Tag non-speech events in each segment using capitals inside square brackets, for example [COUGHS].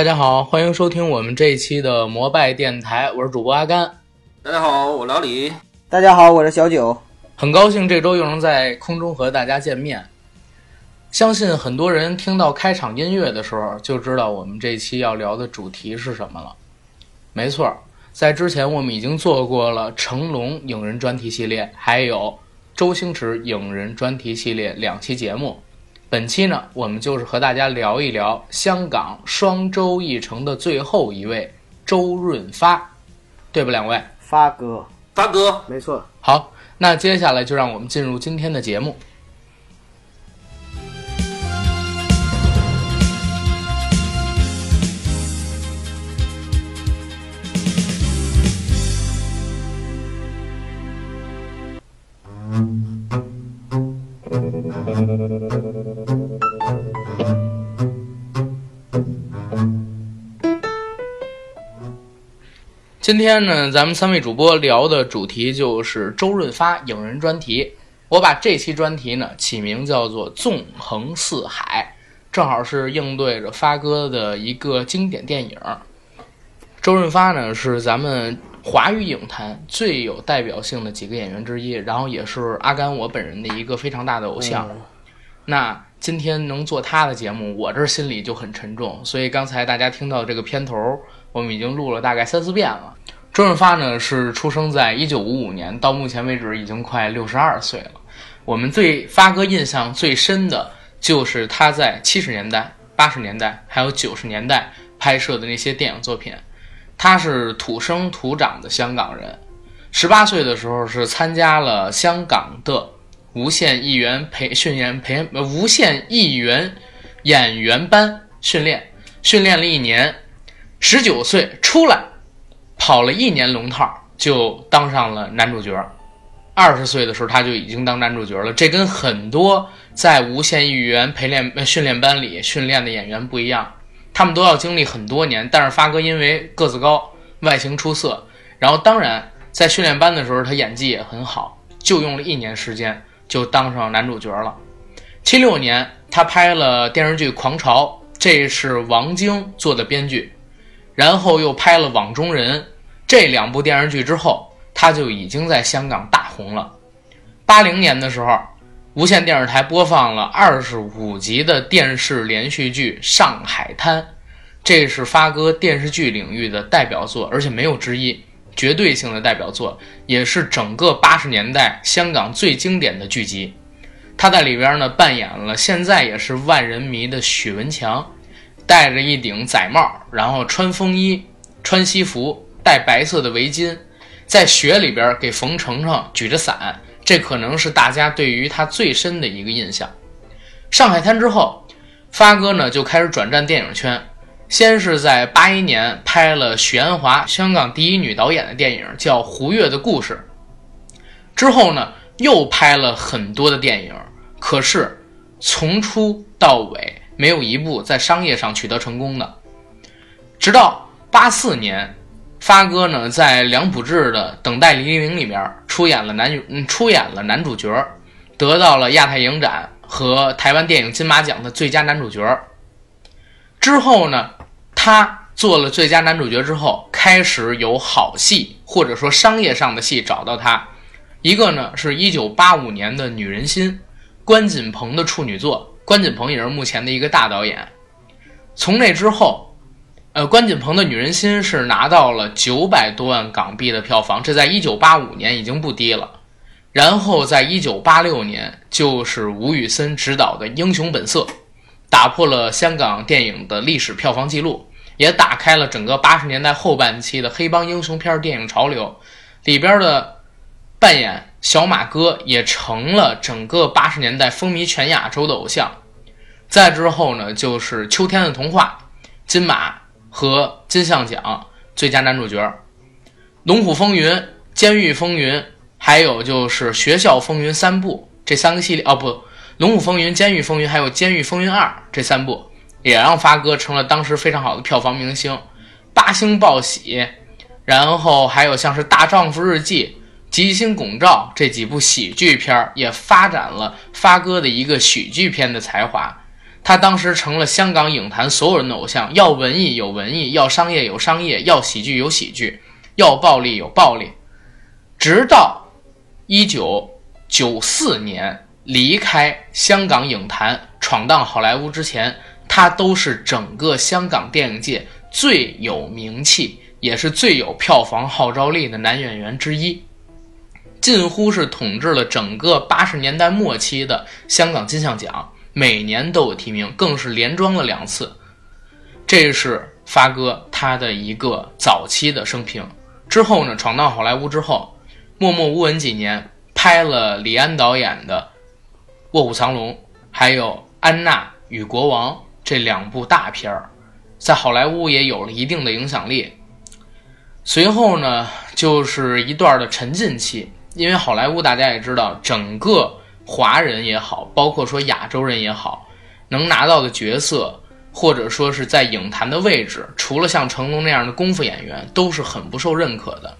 大家好，欢迎收听我们这一期的摩拜电台，我是主播阿甘。大家好，我老李。大家好，我是小九。很高兴这周又能在空中和大家见面。相信很多人听到开场音乐的时候，就知道我们这期要聊的主题是什么了。没错，在之前我们已经做过了成龙影人专题系列，还有周星驰影人专题系列两期节目。本期呢，我们就是和大家聊一聊香港双周一城的最后一位周润发，对不，两位？发哥，发哥，没错。好，那接下来就让我们进入今天的节目。今天呢，咱们三位主播聊的主题就是周润发影人专题。我把这期专题呢起名叫做“纵横四海”，正好是应对着发哥的一个经典电影。周润发呢是咱们华语影坛最有代表性的几个演员之一，然后也是阿甘我本人的一个非常大的偶像。那今天能做他的节目，我这心里就很沉重。所以刚才大家听到这个片头。我们已经录了大概三四遍了。周润发呢是出生在一九五五年，到目前为止已经快六十二岁了。我们对发哥印象最深的就是他在七十年代、八十年代还有九十年代拍摄的那些电影作品。他是土生土长的香港人，十八岁的时候是参加了香港的无线艺员培训员培无线艺员演员班训练，训练了一年。十九岁出来，跑了一年龙套，就当上了男主角。二十岁的时候，他就已经当男主角了。这跟很多在无线艺员陪练训练班里训练的演员不一样，他们都要经历很多年。但是发哥因为个子高，外形出色，然后当然在训练班的时候他演技也很好，就用了一年时间就当上男主角了。七六年他拍了电视剧《狂潮》，这是王晶做的编剧。然后又拍了《网中人》这两部电视剧之后，他就已经在香港大红了。八零年的时候，无线电视台播放了二十五集的电视连续剧《上海滩》，这是发哥电视剧领域的代表作，而且没有之一，绝对性的代表作，也是整个八十年代香港最经典的剧集。他在里边呢扮演了现在也是万人迷的许文强。戴着一顶仔帽，然后穿风衣、穿西服，戴白色的围巾，在雪里边给冯程程举着伞，这可能是大家对于他最深的一个印象。上海滩之后，发哥呢就开始转战电影圈，先是在八一年拍了许鞍华香港第一女导演的电影，叫《胡月的故事》。之后呢，又拍了很多的电影，可是从初到尾。没有一部在商业上取得成功的，直到八四年，发哥呢在梁普志的《等待黎明》里面出演了男女，出演了男主角，得到了亚太影展和台湾电影金马奖的最佳男主角。之后呢，他做了最佳男主角之后，开始有好戏或者说商业上的戏找到他，一个呢是一九八五年的《女人心》，关锦鹏的处女作。关锦鹏也是目前的一个大导演。从那之后，呃，关锦鹏的《女人心》是拿到了九百多万港币的票房，这在一九八五年已经不低了。然后在一九八六年，就是吴宇森执导的《英雄本色》，打破了香港电影的历史票房记录，也打开了整个八十年代后半期的黑帮英雄片电影潮流。里边的扮演小马哥也成了整个八十年代风靡全亚洲的偶像。再之后呢，就是《秋天的童话》、金马和金像奖最佳男主角，《龙虎风云》、《监狱风云》，还有就是《学校风云》三部这三个系列哦不，《龙虎风云》、《监狱风云》还有《监狱风云二》这三部，也让发哥成了当时非常好的票房明星，八星报喜，然后还有像是《大丈夫日记》、《吉星拱照》这几部喜剧片，也发展了发哥的一个喜剧片的才华。他当时成了香港影坛所有人的偶像，要文艺有文艺，要商业有商业，要喜剧有喜剧，要暴力有暴力。直到一九九四年离开香港影坛，闯荡好莱坞之前，他都是整个香港电影界最有名气，也是最有票房号召力的男演员之一。近乎是统治了整个八十年代末期的香港金像奖，每年都有提名，更是连庄了两次。这是发哥他的一个早期的生平。之后呢，闯荡好莱坞之后，默默无闻几年，拍了李安导演的《卧虎藏龙》，还有《安娜与国王》这两部大片儿，在好莱坞也有了一定的影响力。随后呢，就是一段的沉浸期。因为好莱坞大家也知道，整个华人也好，包括说亚洲人也好，能拿到的角色或者说是在影坛的位置，除了像成龙那样的功夫演员，都是很不受认可的。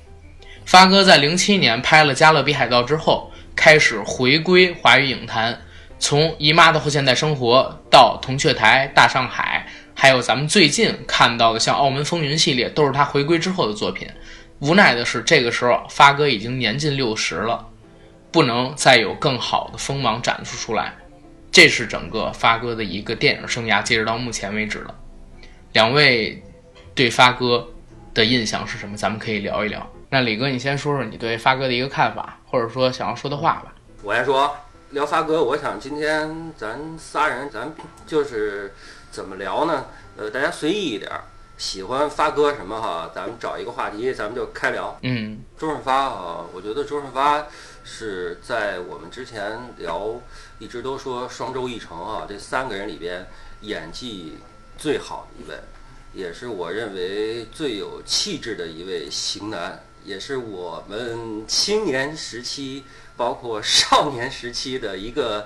发哥在零七年拍了《加勒比海盗》之后，开始回归华语影坛，从《姨妈的后现代生活》到《铜雀台》《大上海》，还有咱们最近看到的像《澳门风云》系列，都是他回归之后的作品。无奈的是，这个时候发哥已经年近六十了，不能再有更好的锋芒展示出来。这是整个发哥的一个电影生涯，截止到目前为止了。两位对发哥的印象是什么？咱们可以聊一聊。那李哥，你先说说你对发哥的一个看法，或者说想要说的话吧。我先说聊发哥，我想今天咱仨人，咱就是怎么聊呢？呃，大家随意一点儿。喜欢发哥什么哈？咱们找一个话题，咱们就开聊。嗯，周润发哈，我觉得周润发是在我们之前聊，一直都说双周一成啊，这三个人里边演技最好的一位，也是我认为最有气质的一位型男，也是我们青年时期包括少年时期的一个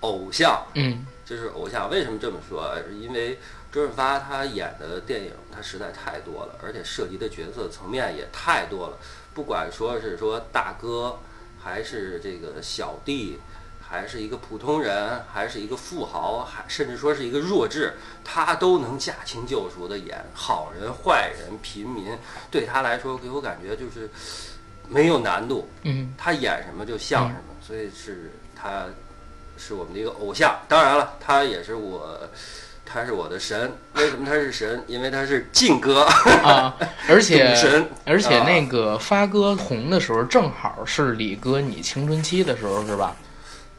偶像。嗯，就是偶像。为什么这么说？因为周润发他演的电影他实在太多了，而且涉及的角色层面也太多了。不管说是说大哥，还是这个小弟，还是一个普通人，还是一个富豪，还甚至说是一个弱智，他都能驾轻就熟的演好人、坏人、平民。对他来说，给我感觉就是没有难度。嗯，他演什么就像什么，所以是他是我们的一个偶像。当然了，他也是我。他是我的神，为什么他是神？因为他是劲哥啊，[LAUGHS] 而且神，而且那个发哥红的时候，正好是李哥你青春期的时候，是吧？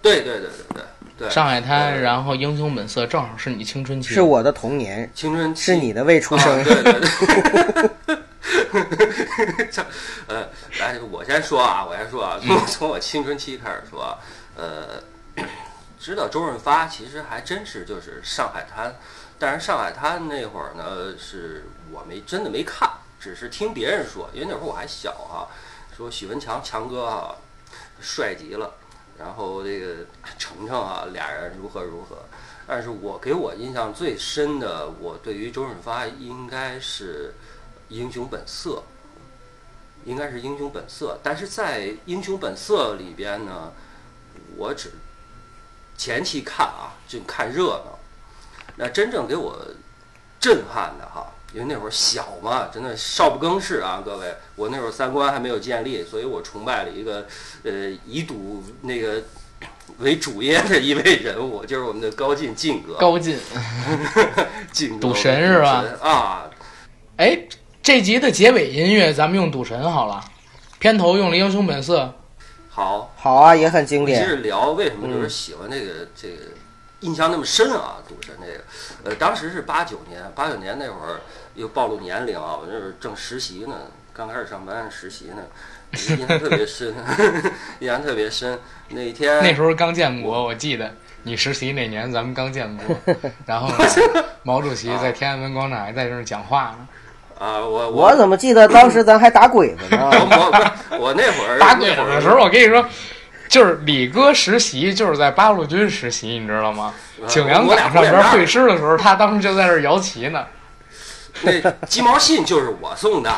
对对对对对对。上海滩，然后英雄本色，正好是你青春期。是我的童年，青春期是你的未出生。对对对。[LAUGHS] 呃，来，我先说啊，我先说啊，从从我青春期开始说，呃。知道周润发其实还真是就是上海滩，但是上海滩那会儿呢，是我没真的没看，只是听别人说，因为那会儿我还小哈，说许文强强哥哈帅极了，然后这个程程啊俩人如何如何，但是我给我印象最深的，我对于周润发应该是英雄本色，应该是英雄本色，但是在英雄本色里边呢，我只。前期看啊，就看热闹。那真正给我震撼的哈，因为那会儿小嘛，真的少不更事啊，各位。我那会儿三观还没有建立，所以我崇拜了一个呃以赌那个为主业的一位人物，就是我们的高进进哥。[LAUGHS] 高进，进赌神是吧？啊，哎，这集的结尾音乐咱们用赌神好了，片头用了英雄本色。好，好啊，也很经典。接着聊为什么就是喜欢这个这个印象那么深啊？赌神这个，呃，当时是八九年，八九年那会儿又暴露年龄啊，我那会儿正实习呢，刚开始上班实习呢，印象特别深，[LAUGHS] 印象特别深。那天那时候刚建国，我记得你实习那年咱们刚建国，[LAUGHS] 然后毛主席在天安门广场还在那儿讲话呢。啊，我我怎么记得当时咱还打鬼子呢？[LAUGHS] 我我我那会儿打鬼子的时候，我跟你说，就是李哥实习，就是在八路军实习，你知道吗？景阳冈上边会师的时候，他当时就在这儿摇旗呢。[LAUGHS] 那鸡毛信就是我送的。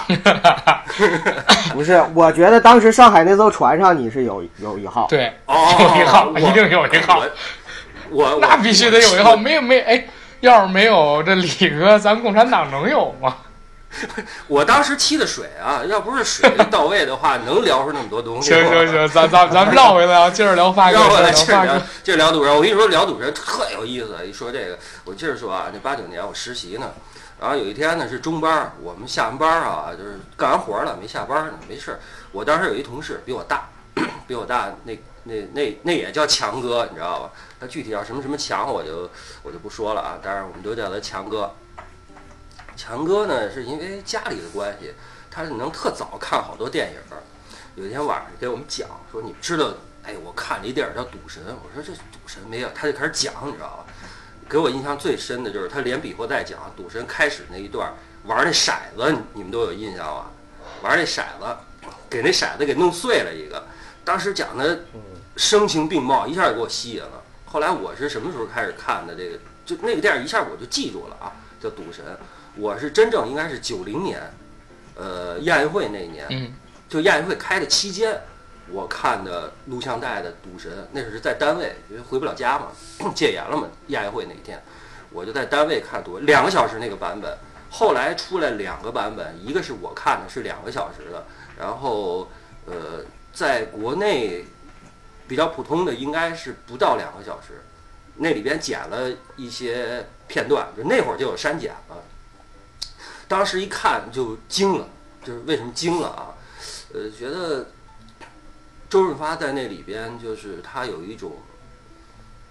[LAUGHS] 不是，我觉得当时上海那艘船上你是有有一号。对，有一号，一定有一号。我我那必须得有一号，没有没哎，要是没有这李哥，咱共产党能有吗？[LAUGHS] 我当时沏的水啊，要不是水到位的话，能聊出那么多东西。行行行，咱咱咱们绕回来啊，接着聊发哥，绕回来接着聊发接着聊赌神。我跟你说，聊赌神特有意思。一说这个，我接着说啊，那八九年我实习呢，然后有一天呢是中班儿，我们下完班儿啊，就是干完活儿了没下班儿呢，没事儿。我当时有一同事比我大，[CLEARS THROAT] 比我大，那那那那也叫强哥，你知道吧？他具体叫什么什么强，我就我就不说了啊。当然我们都叫他强哥。强哥呢，是因为家里的关系，他是能特早看好多电影。有一天晚上给我们讲说，你知道，哎，我看了一电影叫《赌神》，我说这赌神没有，他就开始讲，你知道吧？给我印象最深的就是他连比划带讲赌神开始那一段玩那骰子，你们都有印象吧？玩那骰子，给那骰子给弄碎了一个，当时讲的声情并茂，一下就给我吸引了。后来我是什么时候开始看的这个？就那个电影一下我就记住了啊，叫《赌神》。我是真正应该是九零年，呃，亚运会那一年，嗯，就亚运会开的期间，我看的录像带的《赌神》，那是在单位，因为回不了家嘛，[CLEARS THROAT] 戒严了嘛。亚运会那一天，我就在单位看赌，两个小时那个版本。后来出来两个版本，一个是我看的是两个小时的，然后呃，在国内比较普通的应该是不到两个小时，那里边剪了一些片段，就那会儿就有删减了。当时一看就惊了，就是为什么惊了啊？呃，觉得周润发在那里边，就是他有一种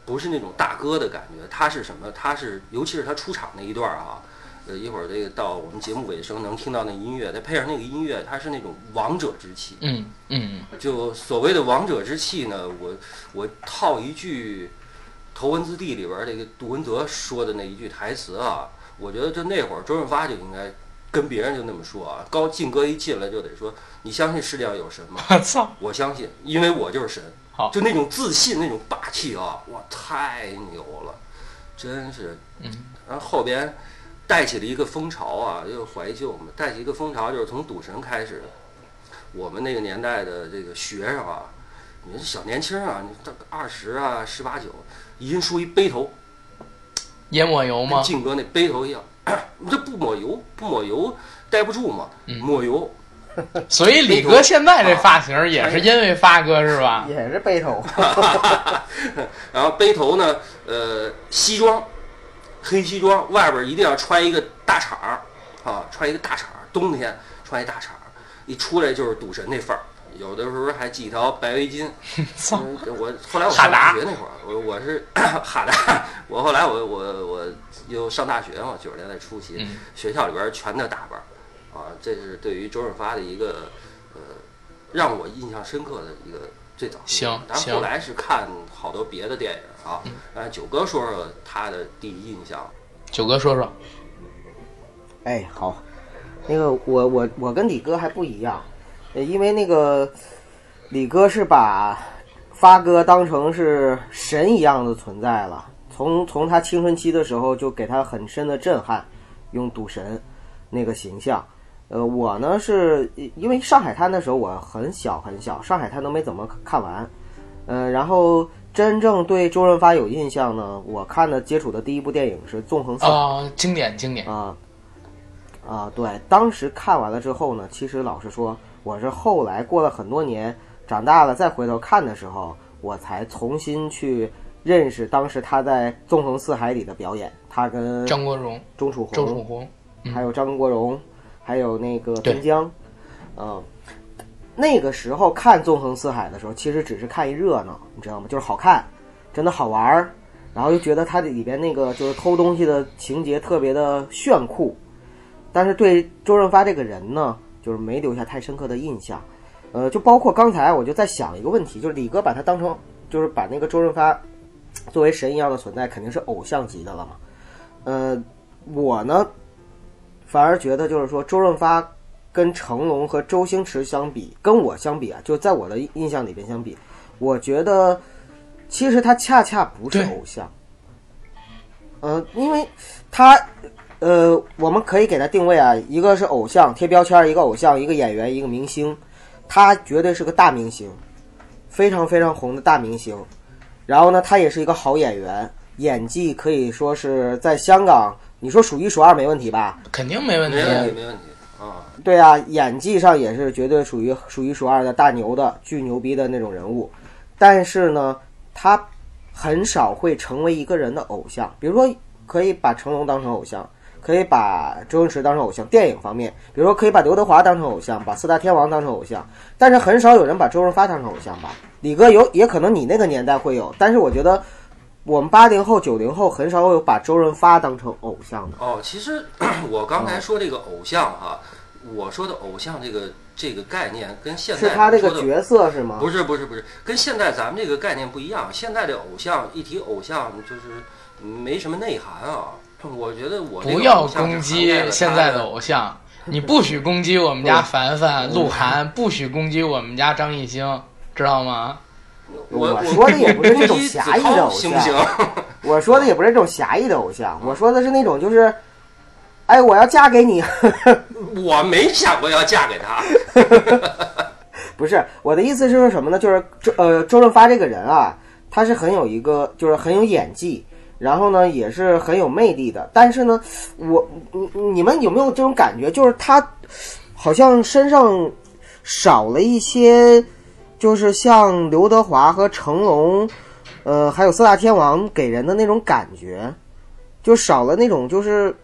不是那种大哥的感觉，他是什么？他是尤其是他出场那一段儿啊，呃，一会儿这个到我们节目尾声能听到那音乐，再配上那个音乐，他是那种王者之气。嗯嗯，就所谓的王者之气呢，我我套一句《头文字 D》里边儿这个杜文泽说的那一句台词啊，我觉得就那会儿周润发就应该跟别人就那么说啊，高进哥一进来就得说，你相信世界上有神吗？我操，我相信，因为我就是神。好就那种自信，那种霸气啊，哇，太牛了，真是。嗯，然后后边带起了一个风潮啊，就是怀旧嘛，带起一个风潮，就是从赌神开始。我们那个年代的这个学生啊，你说小年轻啊，你这二十啊、十八九，一人梳一背头，也抹油吗跟？靖哥那背头一样。[CLEARS THROAT] 这不抹油，不抹油待不住嘛，嗯抹油 [LAUGHS] 所以李哥现在这发型也是因为发哥是吧？也是背头，[LAUGHS] [LAUGHS] 然后背头呢，呃，西装，黑西装，外边一定要穿一个大氅儿，啊，穿一个大氅儿，冬天穿一大氅儿，一出来就是赌神那范儿。有的时候还系一条白围巾。[LAUGHS] 嗯我后来我上大学那会儿，我我是 [COUGHS] 哈达，我后来我我我又上大学嘛，九十年代初期，嗯学校里边全的打扮儿，啊，这是对于周润发的一个呃让我印象深刻的一个最早的行但后来是看好多别的电影啊，让九哥说说他的第一印象。九哥说说，哎，好，那个我我我跟李哥还不一样，呃，因为那个李哥是把发哥当成是神一样的存在了，从从他青春期的时候就给他很深的震撼，用赌神那个形象。呃，我呢是因为上海滩的时候我很小很小，上海滩都没怎么看完，呃，然后真正对周润发有印象呢，我看的接触的第一部电影是《纵横四海》。啊，经典经典，啊啊，对，当时看完了之后呢，其实老实说，我是后来过了很多年，长大了再回头看的时候，我才重新去认识当时他在《纵横四海》里的表演，他跟张国荣、钟楚周楚红，嗯还有张国荣，还有那个对边疆，嗯。那个时候看《纵横四海》的时候，其实只是看一热闹，你知道吗？就是好看，真的好玩儿，然后又觉得它里边那个就是偷东西的情节特别的炫酷，但是对周润发这个人呢，就是没留下太深刻的印象。呃，就包括刚才我就在想一个问题，就是李哥把他当成，就是把那个周润发作为神一样的存在，肯定是偶像级的了嘛。呃，我呢，反而觉得就是说周润发跟成龙和周星驰相比，跟我相比啊，就在我的印象里边相比，我觉得其实他恰恰不是偶像。呃，因为他，呃，我们可以给他定位啊，一个是偶像贴标签儿，一个偶像，一个演员，一个明星，他绝对是个大明星，非常非常红的大明星。然后呢，他也是一个好演员，演技可以说是在香港，你说数一数二没问题吧？肯定没问题没。问题，没问题啊。对啊，演技上也是绝对属于数一数二的大牛的，巨牛逼的那种人物。但是呢，他很少会成为一个人的偶像。比如说，可以把成龙当成偶像，可以把周星驰当成偶像。电影方面，比如说可以把刘德华当成偶像，把四大天王当成偶像。但是很少有人把周润发当成偶像吧？李哥有，也可能你那个年代会有，但是我觉得我们八零后、九零后很少有把周润发当成偶像的。哦，其实 [COUGHS] 我刚才说这个偶像哈，我说的偶像这个这个概念跟现在是他这个角色是吗？不是不是不是，跟现在咱们这个概念不一样。现在的偶像一提偶像就是没什么内涵啊。我觉得我不要攻击现在的偶像，你不许攻击我们家凡嗯凡、鹿晗，不许攻击我们家张艺兴，知道吗？我我说的也不是那种 [LAUGHS] 狭义的偶像行不行？我说的也不是这种狭义的偶像，我说的是那种就是，哎，我要嫁给你，[LAUGHS] 我没想过要嫁给他。[LAUGHS] 不是我的意思是说什么呢？就是周呃周润发这个人啊，他是很有一个就是很有演技，然后呢也是很有魅力的。但是呢，我你你们有没有这种感觉？就是他好像身上少了一些，就是像刘德华和成龙，呃，还有四大天王给人的那种感觉，就少了那种就是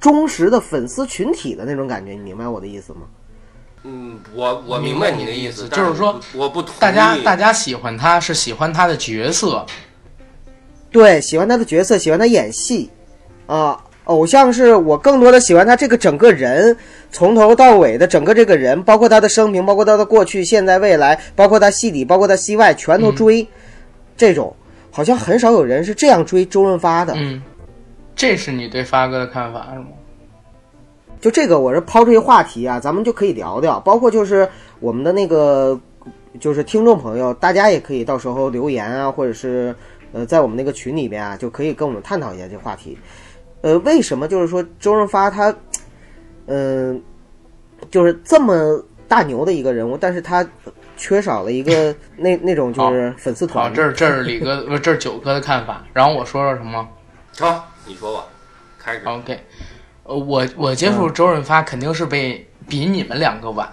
忠实的粉丝群体的那种感觉。你明白我的意思吗？嗯，我我明白白你的意思就是说我不同意大家大家喜欢他是喜欢他的角色，对，喜欢他的角色，喜欢他演戏，啊、偶像是我更多的喜欢他这个整个人，从头到尾的整个这个人，包括他的生平，包括他的过去、现在、未来，包括他戏里，包括他戏外，全都追。这种好像很少有人是这样追周润发的。嗯，这是你对发哥的看法是吗？就这个，我是抛出一个话题啊，咱们就可以聊聊，包括就是我们的那个，就是听众朋友，大家也可以到时候留言啊，或者是呃，在我们那个群里边啊，就可以跟我们探讨一下这个话题。呃，为什么就是说周润发他，嗯、就是这么大牛的一个人物，但是他缺少了一个 [LAUGHS] 那那种就是粉丝好，团。这是这是李哥，不是这是九哥的看法。然后我说说什么好，你说吧，开始。？OK，呃，我我接触周润发肯定是被比你们两个晚，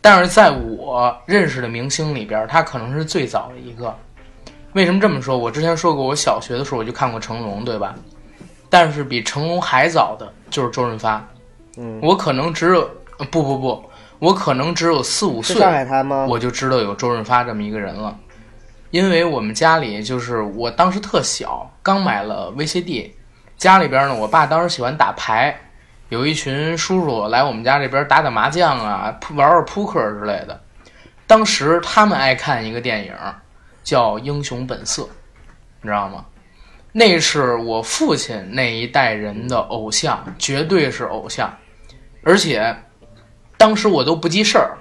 但是在我认识的明星里边，他可能是最早的一个。为什么这么说？我之前说过，我小学的时候我就看过成龙，对吧？但是比成龙还早的就是周润发。嗯，我可能只有呃不不不，我可能只有四五岁上海滩吗？我就知道有周润发这么一个人了，因为我们家里就是我当时特小，刚买了 VCD，家里边呢，我爸当时喜欢打牌，有一群叔叔来我们家这边打打麻将啊，扑玩玩扑克之类的。当时他们爱看一个电影，叫《英雄本色》，你知道吗？那是我父亲那一代人的偶像，绝对是偶像，而且当时我都不记事儿，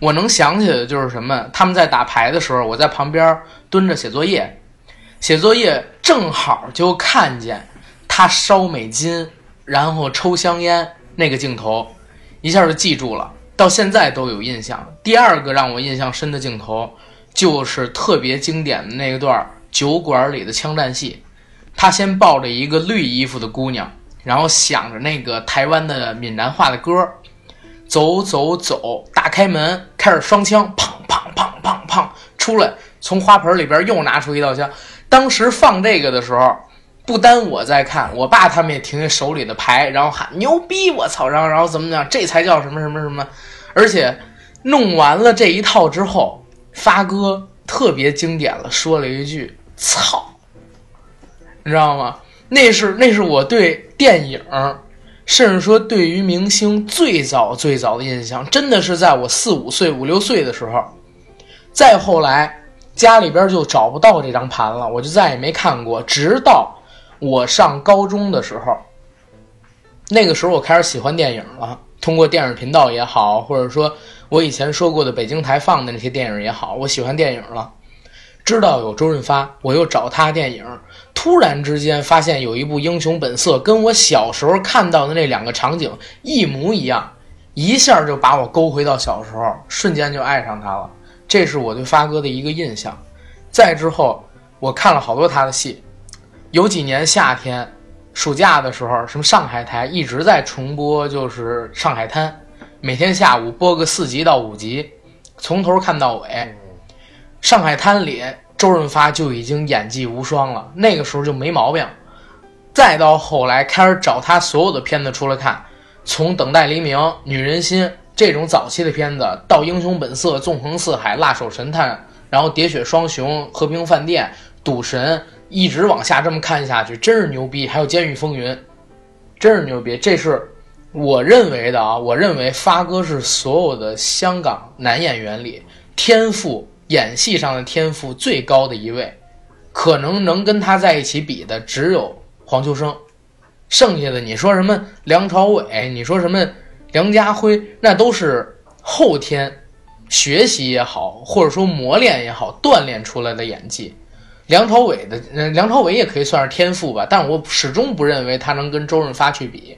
我能想起来的就是什么？他们在打牌的时候，我在旁边蹲着写作业，写作业正好就看见他烧美金，然后抽香烟那个镜头，一下就记住了，到现在都有印象。第二个让我印象深的镜头，就是特别经典的那一段酒馆里的枪战戏，他先抱着一个绿衣服的姑娘，然后想着那个台湾的闽南话的歌。走走走，打开门，开始双枪，砰砰砰砰砰，出来，从花盆里边又拿出一道枪。当时放这个的时候，不单我在看，我爸他们也停下手里的牌，然后喊牛逼，我操，然后然后怎么讲，这才叫什么什么什么。而且弄完了这一套之后，发哥特别经典了，说了一句“操”，你知道吗？那是那是我对电影。甚至说，对于明星最早最早的印象，真的是在我四五岁、五六岁的时候。再后来，家里边就找不到这张盘了，我就再也没看过。直到我上高中的时候，那个时候我开始喜欢电影了。通过电影频道也好，或者说我以前说过的北京台放的那些电影也好，我喜欢电影了。知道有周润发，我又找他电影。突然之间发现有一部《英雄本色》，跟我小时候看到的那两个场景一模一样，一下就把我勾回到小时候，瞬间就爱上他了。这是我对发哥的一个印象。再之后，我看了好多他的戏，有几年夏天、暑假的时候，什么上海台一直在重播，就是《上海滩》，每天下午播个四集到五集，从头看到尾。《上海滩》里，周润发就已经演技无双了，那个时候就没毛病。再到后来，开始找他所有的片子出来看，从《等待黎明》《女人心》这种早期的片子，到《英雄本色》《纵横四海》《辣手神探》，然后《喋血双雄》《和平饭店》《赌神》，一直往下这么看下去，真是牛逼。还有《监狱风云》，真是牛逼。这是我认为的啊，我认为发哥是所有的香港男演员里天赋演戏上的天赋最高的一位，可能能跟他在一起比的只有。黄秋生，剩下的你说什么梁朝伟，你说什么梁家辉，那都是后天学习也好，或者说磨练也好，锻炼出来的演技。梁朝伟的，嗯，梁朝伟也可以算是天赋吧，但我始终不认为他能跟周润发去比。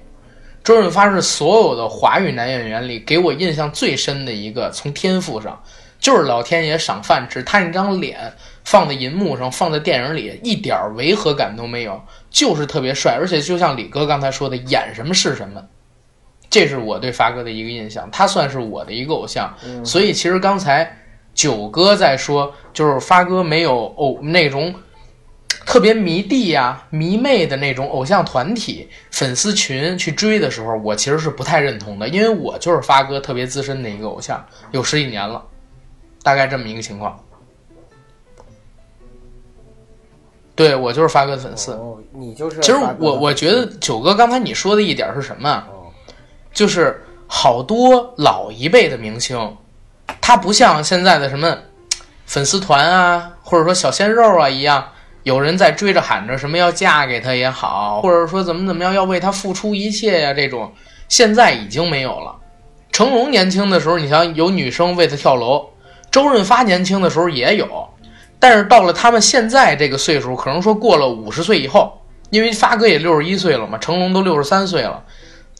周润发是所有的华语男演员里给我印象最深的一个，从天赋上就是老天爷赏饭吃，他那张脸。放在银幕上，放在电影里，一点违和感都没有，就是特别帅。而且就像李哥刚才说的，演什么是什么，这是我对发哥的一个印象。他算是我的一个偶像。所以其实刚才九哥在说，就是发哥没有偶那种特别迷弟呀、迷妹的那种偶像团体、粉丝群去追的时候，我其实是不太认同的，因为我就是发哥特别资深的一个偶像，有十几年了，大概这么一个情况。对我就是发哥的粉丝，哦，你就是。其实我我觉得九哥刚才你说的一点是什么？就是好多老一辈的明星，他不像现在的什么 [TSK] 粉丝团啊，或者说小鲜肉啊一样，有人在追着喊着什么要嫁给他也好，或者说怎么怎么样要为他付出一切呀，这种现在已经没有了。成龙年轻的时候，你想有女生为他跳楼；周润发年轻的时候也有。但是到了他们现在这个岁数，可能说过了五十岁以后，因为发哥也六十一岁了嘛，成龙都六十三岁了，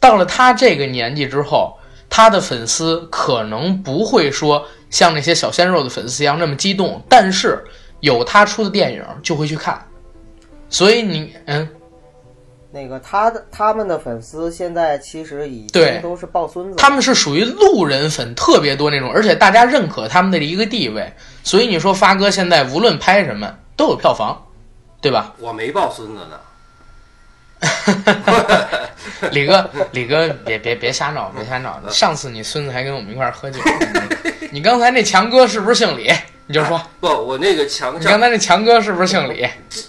到了他这个年纪之后，他的粉丝可能不会说像那些小鲜肉的粉丝一样那么激动，但是有他出的电影就会去看，所以你嗯。那个他的他们的粉丝现在其实已经都是抱孙子，他们是属于路人粉特别多那种，而且大家认可他们的一个地位，所以你说发哥现在无论拍什么都有票房，对吧？我没抱孙子呢。[LAUGHS] 李哥，李哥，别别别瞎闹，别瞎闹！上次你孙子还跟我们一块儿喝酒，[LAUGHS] 你刚才那强哥是不是姓李？你就说不，我那个强，你刚才那强哥是不是姓李？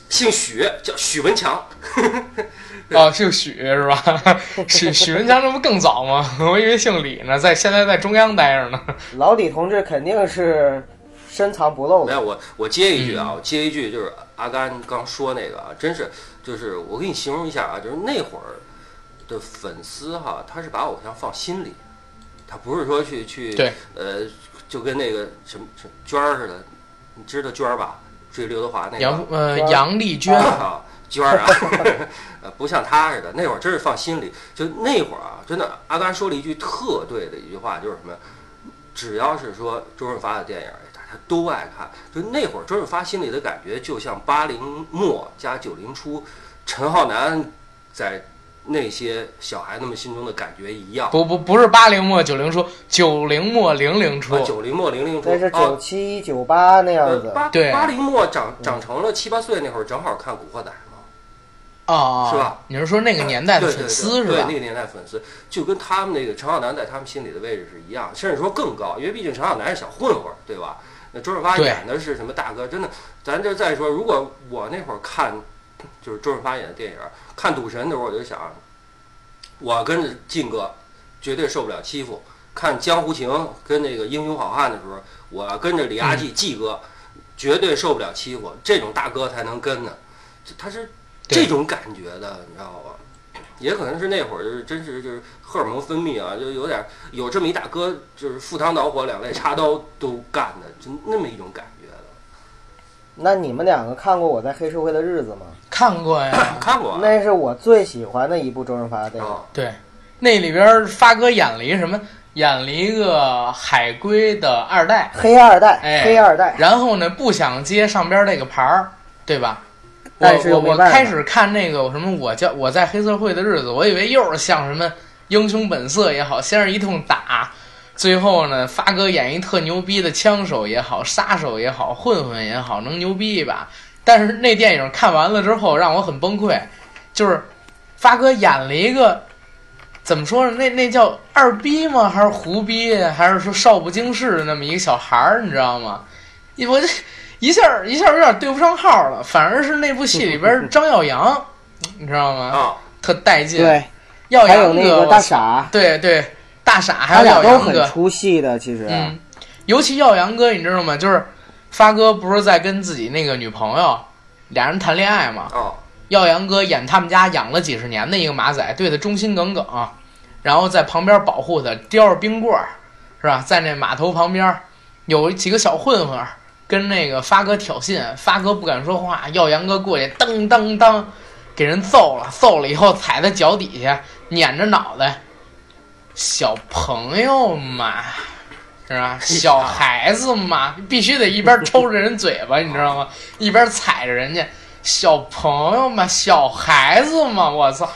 姓许，叫许文强。[LAUGHS] 哦，姓许是吧？许许文强，这不更早吗？我以为姓李呢，在现在在中央待着呢。老李同志肯定是深藏不露的。没有，我我接一句啊，我接一句，就是阿甘刚说那个啊，真是，就是我给你形容一下啊，就是那会儿的粉丝哈，他是把偶像放心里，他不是说去去对，呃，就跟那个什么娟儿似的，你知道娟儿吧？追刘德华那个杨呃杨丽娟啊。[LAUGHS] 娟儿啊，[LAUGHS] 呃，不像他似的，那会儿真是放心里。就那会儿啊，真的，阿甘说了一句特对的一句话，就是什么？只要是说周润发的电影，大家都爱看。就那会儿，周润发心里的感觉，就像八零末加九零初，陈浩南在那些小孩子们心中的感觉一样。不不，不是八零末九零初，九零末零零初。九零末零零初。那是九七九八那样子。八对八零末长长成了七八岁那会儿，正好看《古惑仔》。哦，是吧？你是说那个年代的粉丝是吧？对，那个年代粉丝就跟他们那个陈浩南在他们心里的位置是一样，甚至说更高，因为毕竟陈浩南是小混混，对吧？那周润发演的是什么大哥？真的，咱就再说，如果我那会儿看，就是周润发演的电影，看《赌神》的时候，我就想，我跟着靖哥绝对受不了欺负；看《江湖情》跟那个《英雄好汉》的时候，我跟着李亚季季哥绝对受不了欺负。这种大哥才能跟呢，他是。这种感觉的，你知道吧？也可能是那会儿就是真是就是荷尔蒙分泌啊，就有点有这么一大哥，就是赴汤蹈火、两肋插刀都干的，就那么一种感觉的。那你们两个看过我在黑社会的日子吗？看过呀，[COUGHS] 看过。那是我最喜欢的一部周润发的电影。对，那里边发哥演了一个什么？演了一个海归的二代，黑二代，哎黑二代，然后呢不想接上边那个牌儿，对吧？我但是又我没办法我开始看那个什么我叫我在黑社会的日子，我以为又是像什么英雄本色也好，先是一通打，最后呢发哥演一特牛逼的枪手也好，杀手也好，混混也好，能牛逼一把。但是那电影看完了之后让我很崩溃，就是发哥演了一个怎么说呢？那那叫二逼吗？还是胡逼？还是说少不经事的那么一个小孩儿？你知道吗？我这一下一下有点对不上号了，反而是那部戏里边 [LAUGHS] 张耀扬，你知道吗？啊，特带劲。对，耀还有，那个大，傻，对对，大傻还他有俩都很耀阳哥，出戏的，其实。啊嗯，尤其耀阳哥，你知道吗？就是发哥不是在跟自己那个女朋友俩人谈恋爱嘛？哦，耀阳哥演他们家养了几十年的一个马仔，对他忠心耿耿，然后在旁边保护他，叼着冰棍儿，是吧？在那码头旁边有几个小混混跟那个发哥挑衅，发哥不敢说话，耀阳哥过去噔噔噔给人揍了，揍了以后踩在脚底下，撵着脑袋，小朋友嘛。是吧？小孩子嘛，必须得一边抽着人嘴巴，你知道吗？一边踩着人家。小朋友嘛，小孩子嘛，我操，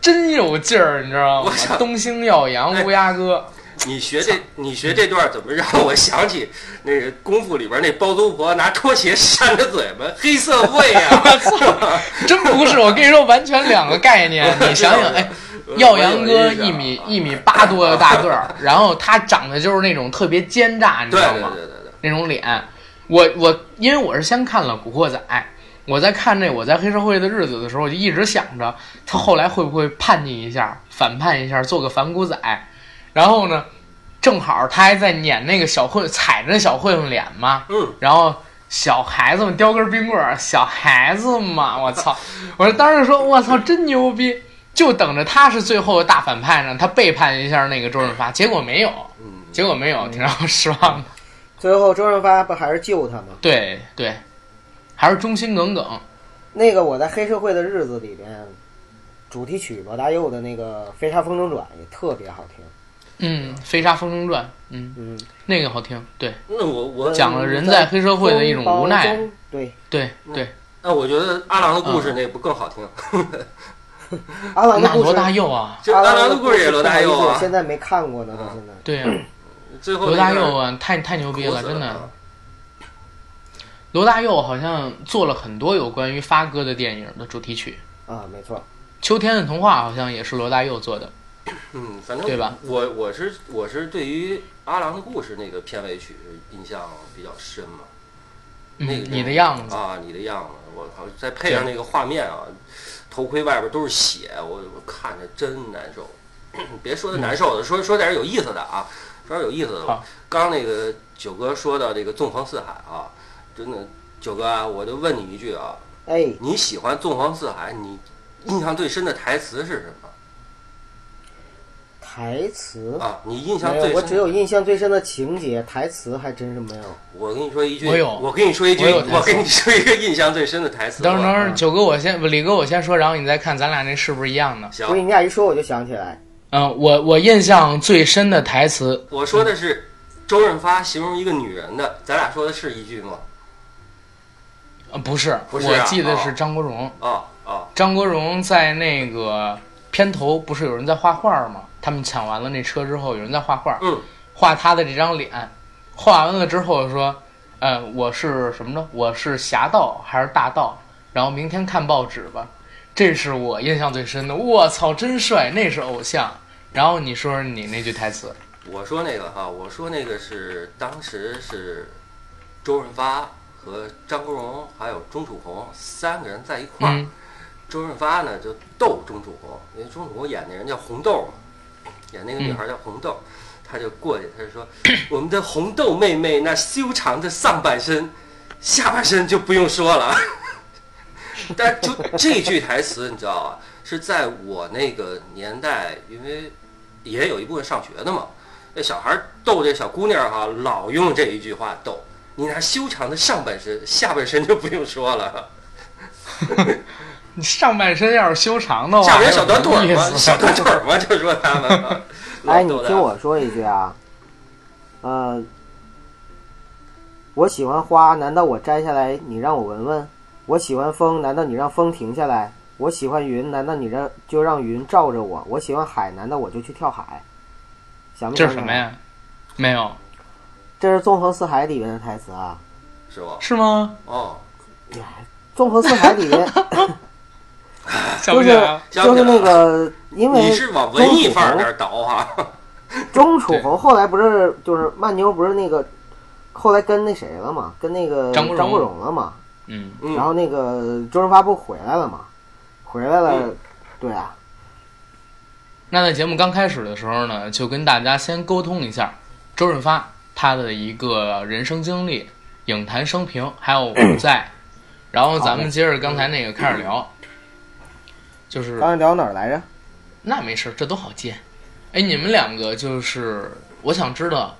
真有劲儿，你知道吗？东星耀阳哎乌鸦哥，你学这你学这段怎么让我想起那个功夫里边那包租婆拿拖鞋扇着嘴巴，黑社会啊！我操，真不是，我跟你说，完全两个概念。你 [LAUGHS] 想想，哎，耀阳哥一米一米八多的大个儿，[LAUGHS] 然后他长得就是那种特别奸诈，你知道吗？对对对对，那种脸。我我因为我是先看了《古惑仔》，我在看这我在黑社会的日子的时候，我就一直想着他后来会不会叛逆一下，反叛一下，做个反骨仔。然后呢，正好他还在撵那个小混，踩着小混混脸嘛，嗯，然后小孩子们叼根冰棍儿，小孩子嘛，[LAUGHS] 我操！我说当时说，我操，真牛逼！就等着他是最后的大反派呢，他背叛一下那个周润发，结果没有，嗯，结果没有，挺让我失望的。最后周润发不还是救他吗？对对，还是忠心耿耿。那个我在黑社会的日子里边，主题曲罗大佑的那个《飞沙风中转》也特别好听。嗯，《飞沙风中传》，嗯，嗯，那个好听。对那我我讲了人在黑社会的一种无奈。对，对对，那我觉得阿郎的故事那不更好听？[LAUGHS] 阿郎的故事，那罗大佑啊，就阿郎的故事也罗大佑啊，现在没看过呢，到现在。对呀、[CLEARS THROAT] 最后罗大佑啊，啊，太太牛逼了，真的。啊罗大佑好像做了很多有关于发哥的电影的主题曲，啊，没错。《秋天的童话》好像也是罗大佑做的。嗯，反正对吧我我是我是对于阿郎的故事那个片尾曲印象比较深嘛。那个嗯，你的样子，啊，你的样子，我靠！再配上那个画面啊，头盔外边都是血，我我看着真难受。[COUGHS] 别说的难受的，说说点有意思的啊，说点有意思的好。刚那个九哥说到这个纵横四海啊，真的，九哥啊，我就问你一句啊，哎，你喜欢纵横四海，你印象最深的台词是什么台词啊？你印象没，最深？我只有印象最深的情节，台词还真是没有。我跟你说一句，我有我跟你说一句，我有台词我跟你说一个印象最深的台词。等会儿等会我儿，九哥我先不，李哥我先说，然后你再看咱俩那是不是一样的。所以行，你俩一说我就想起来，嗯，我我印象最深的台词，我说的是周润发形容一个女人的，咱俩说的是一句吗？呃，不是，不是啊我记得是张国荣。啊啊，张国荣在那个片头不是有人在画画吗？他们抢完了那车之后，有人在画画，嗯，画他的这张脸，画完了之后说，呃，我是什么呢？我是侠盗还是大盗？然后明天看报纸吧。这是我印象最深的。我操，真帅，那是偶像。然后你说说你那句台词，我说那个哈，我说那个是当时是周润发和张国荣还有钟楚红三个人在一块儿。嗯周润发呢就逗钟楚红，因为钟楚红演那人叫红豆嘛，演那个女孩叫红豆，她就过去，她就说：“ [COUGHS] 我们的红豆妹妹那修长的上半身，下半身就不用说了。[LAUGHS] ”但就这句台词，你知道啊，是在我那个年代，因为也有一部分上学的嘛，那小孩逗这小姑娘哈、老用这一句话逗。你那修长的上半身，下半身就不用说了。[LAUGHS] 你上半身要是修长的话，下边小短腿儿嘛，小短腿儿嘛，就说他们啊，[LAUGHS] 哎，你听我说一句啊，呃，我喜欢花，难道我摘下来你让我闻闻？我喜欢风，难道你让风停下来？我喜欢云，难道你让就让云罩着我？我喜欢海，难道我就去跳海？想不想起来？这是什么呀？没有，这是《纵横四海》里面的台词啊，是吧？是吗？哦，《纵横四海》里面 [LAUGHS] 想不起来了。就是那个，因为你是往文艺范儿那儿倒啊？钟楚红后来不是就是曼妞不是那个后来跟那谁了嘛，跟那个张国荣张国荣了嘛，嗯，嗯然后那个周润发不回来了嘛，回来了，嗯对啊，那在节目刚开始的时候呢，就跟大家先沟通一下周润发他的一个人生经历、影坛生平，还有 [CLEARS THROAT] 舞在，然后咱们接着刚才那个开始聊，就是刚才聊哪儿来着？那没事，这都好接。哎，你们两个就是，我想知道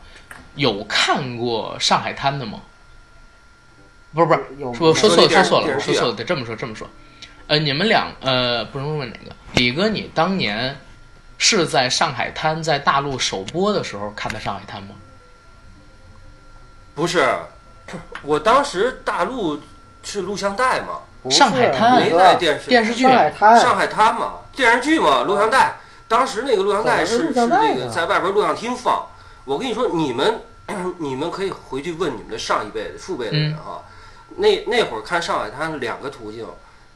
有看过《上海滩》的吗？不是不是，有说说错了，说错了，说错了，得这么说，这么说。呃，你们两呃，不能问哪个。李哥，你当年是在上海滩在大陆首播的时候看的上海滩吗？不是，我当时大陆是录像带嘛，上海滩没在电视电视剧上海滩，上海滩嘛，电视剧嘛，录像带。当时那个录像带是是那个在外边录像厅放。我跟你说，你们 [CLEARS THROAT] 你们可以回去问你们的上一辈的、父辈的人哈。那那会儿看上海滩两个途径，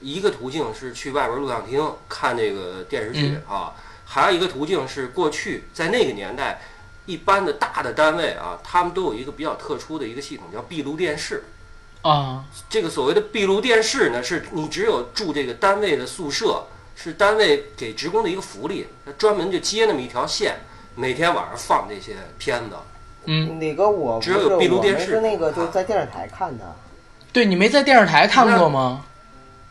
一个途径是去外边录像厅看那个电视剧啊，还有一个途径是过去在那个年代，一般的大的单位啊，他们都有一个比较特殊的一个系统，叫闭路电视。啊，这个所谓的闭路电视呢，是你只有住这个单位的宿舍，是单位给职工的一个福利，他专门就接那么一条线，每天晚上放这些片子。嗯，哪个我只有是我闭路电视是那个就在电视台看的，对你没在电视台看过吗？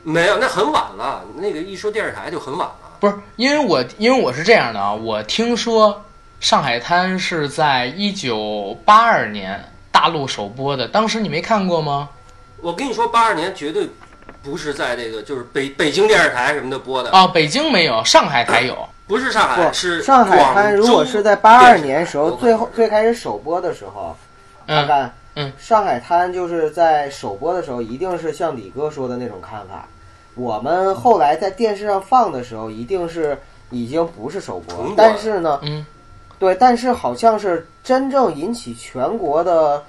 没有，那很晚了。那个一说电视台就很晚了。不是，因为我因为我是这样的啊，我听说上海滩是在一九八二年大陆首播的，当时你没看过吗？我跟你说，八二年绝对不是在这个就是北北京电视台什么的播的，啊，北京没有，上海台有。不是上海，不，是上海滩如果是在八二年时候最后最开始首播的时候，看嗯，看，嗯，上海滩就是在首播的时候，一定是像李哥说的那种看法。我们后来在电视上放的时候，一定是已经不是首播，但是呢，嗯，对，但是好像是真正引起全国的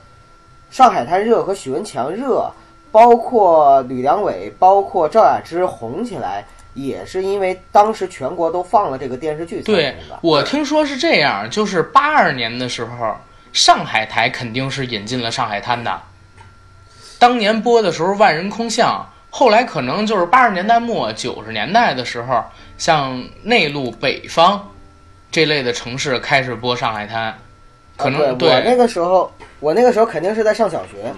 上海滩热和许文强热，包括吕良伟，包括赵雅芝红起来，也是因为当时全国都放了这个电视剧才对红的。我听说是这样，就是八二年的时候，上海台肯定是引进了上海滩的。当年播的时候万人空巷，后来可能就是八十年代末九十年代的时候，像内陆北方这类的城市开始播上海滩，可能、啊对我那个时候，我那个时候肯定是在上小学，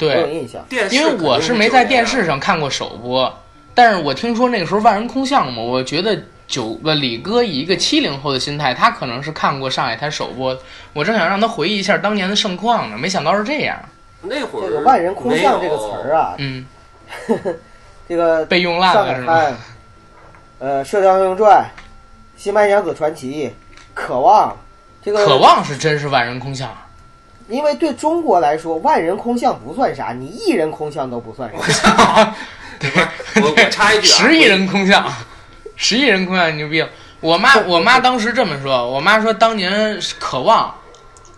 我有对，印象。电视因为我是没在电视上。看过首播，但是我听说那个时候万人空巷嘛，我觉得九个李哥以一个七零后的心态，他可能是看过上海滩首播，我正想让他回忆一下当年的盛况呢，没想到是这样，那会儿这个“万人空巷”这个词儿啊，啊，嗯，[LAUGHS] 这个被用烂上海了是吗？呃，《射雕英雄传》、《新白娘子传奇》、《渴望》，这个渴望是真是万人空巷，因为对中国来说，万人空巷不算啥，你一人空巷都不算啥。我我插一句啊，十亿人空巷，十亿人空巷牛逼。我妈我妈当时这么说，我妈说当年渴望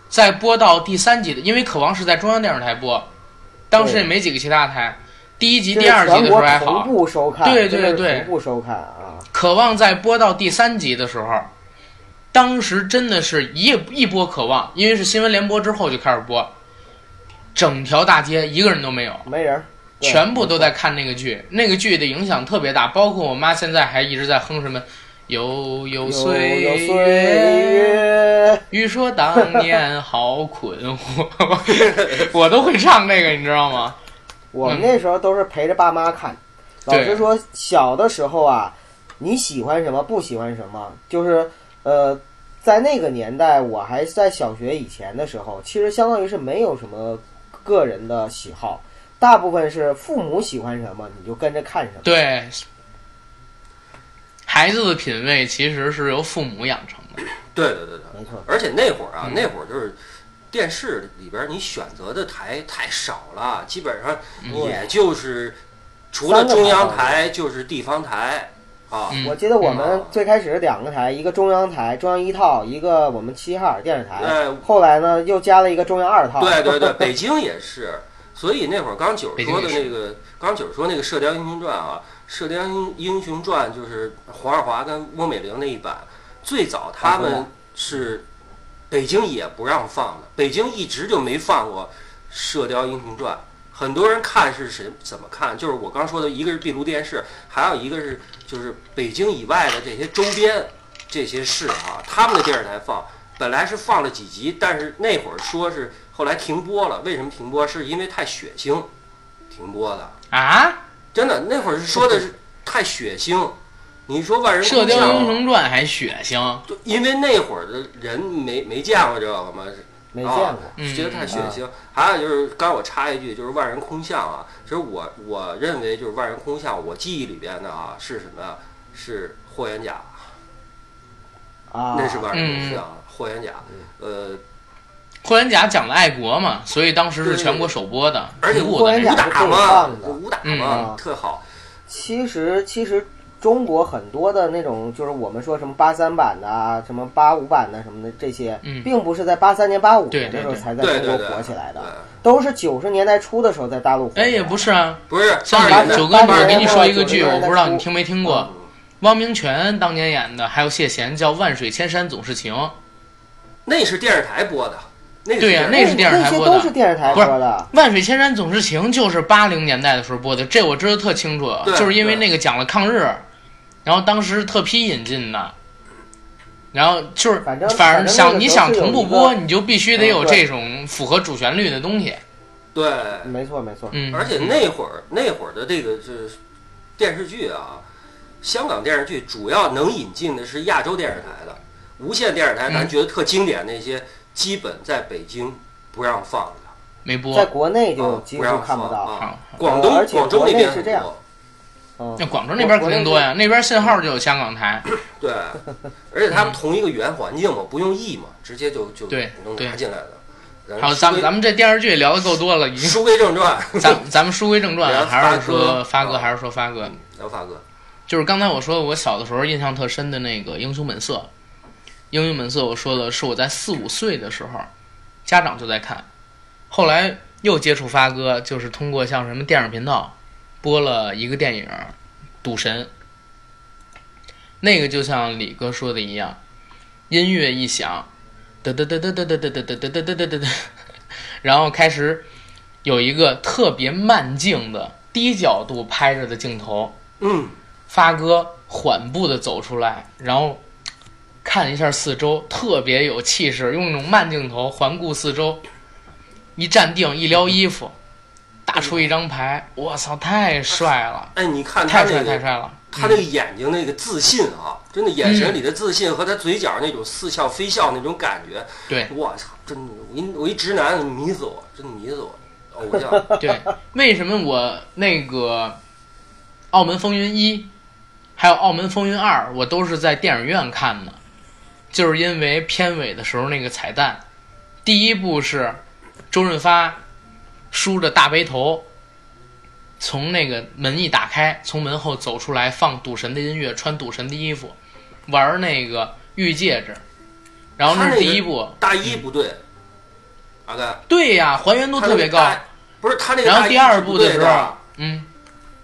在播到第三集的，因为渴望是在中央电视台播，当时也没几个其他台。第一集、第二集的时候还好，步收看，对对对同步收看啊。渴望在播到第三集的时候，当时真的是一一播渴望，因为是新闻联播之后就开始播，整条大街一个人都没有。没人全部都在看那个剧，那个剧的影响特别大，包括我妈现在还一直在哼什么“悠悠有岁有岁月”，欲说当年好困惑，[LAUGHS] 我都会唱那个，你知道吗？我们那时候都是陪着爸妈看。老对。实说，小的时候啊，你喜欢什么，不喜欢什么，就是呃，在那个年代，我还在小学以前的时候，其实相当于是没有什么个人的喜好，大部分是父母喜欢什么，你就跟着看什么。对，孩子的品味其实是由父母养成的。对对对对，没错。而且那会儿啊，嗯那会儿就是电视里边儿你选择的台太少了，基本上嗯也就是除了中央台就是地方台啊。嗯我记得我们嗯最开始两个台，一个中央台，中央一套，一个我们齐齐哈尔电视台。呃，后来呢，又加了一个中央二套。对对对，[LAUGHS] 北京也是。所以那会儿刚九儿说的那个，刚九儿说那个《射雕英雄传》啊，《射雕英英雄传》就是黄日华跟翁美玲那一版，最早他们是北京也不让放的，北京一直就没放过《射雕英雄传》。很多人看是谁怎么看？就是我刚说的，一个是闭路电视，还有一个是就是北京以外的这些周边这些市啊，他们的电视台放。本来是放了几集，但是那会儿说是后来停播了。为什么停播？是因为太血腥，停播的。啊，真的，那会儿是说的是太血腥。你说万人《射雕英雄传》还血腥，就因为那会儿的人没没见过这个嘛，啊没见过。嗯觉得太血腥。还有就是，刚我插一句，就是万人空巷啊，其实我我认为就是万人空巷，我记忆里边的啊是什么呀？是霍元甲，啊，那是万人空嗯巷，霍元甲，呃，霍元甲讲的爱国嘛，所以当时是全国首播的，而且同步霍元的那种甲是最武打嘛武打嗯嘛啊，特好。其实其实中国很多的那种，就是我们说什么八三版的啊，什么八五版的什么的这些，嗯。并不是在八三年、八五年的时候才在中国火起来的，对。都是九十年代初的时候在大陆火起来哎，的。也不是啊，不是。像九哥，我给你说一个剧，我不知道你听没听过，嗯汪明荃当年演的，还有谢贤叫《万水千山总是情》，那是电视台播的，对呀呀，那是电视台播的。都是电视台不是播的。《万水千山总是情》就是八零年代的时候播的，这我知道特清楚，就是因为那个讲了抗日，然后当时特批引进的，然后就是反正反反正想你想同步播，你就必须得有这种符合主旋律的东西，对，没错没错，嗯，而且那会儿那会儿的这个是电视剧啊，香港电视剧主要能引进的是亚洲电视台的，无线电视台咱嗯觉得特经典那些，基本在北京不让放的，没播。在，国内就啊几乎不让看不到。广东呃广州那边很是这样那广州那边肯定多呀，那边信号就有香港台，[LAUGHS] 对，而且他们同一个语言环境嘛，不用译嘛，直接就就对能对拿进来的。好，咱们咱们这电视剧聊的够多了，已经。书归正传，[LAUGHS] 咱咱们书归正传，还是说发哥，还是说发哥？聊发哥，就是刚才我说我小的时候印象特深的那个《英雄本色》，《英雄本色》我说的是我在四五岁的时候，家长就在看，后来又接触发哥，就是通过像什么电视频道播了一个电影《赌神》，那个就像李哥说的一样，音乐一响，嘚嘚嘚嘚嘚嘚嘚嘚嘚嘚然后开始有一个特别慢镜的低角度拍着的镜头。嗯，发哥缓步的走出来，然后看一下四周，特别有气势，用那种慢镜头环顾四周，一站定，一撩衣服，打出一张牌，我操，太帅了，哎，你看他太帅那个太帅了，他那个眼睛那个自信啊，真的眼神里的自信和他嘴角那种似笑非笑那种感觉，对我操，真的，我一我一直男迷死我，真的迷死我，偶像，[LAUGHS] 对，为什么我那个《澳门风云一》还有《澳门风云二》，我都是在电影院看的，就是因为片尾的时候那个彩蛋，第一部是周润发梳着大背头，从那个门一打开，从门后走出来，放赌神的音乐，穿赌神的衣服，玩那个玉戒指，然后那是第一部，大衣不对，阿甘，对呀，还原度特别高，不是他那个大衣然后第二部的时候，嗯。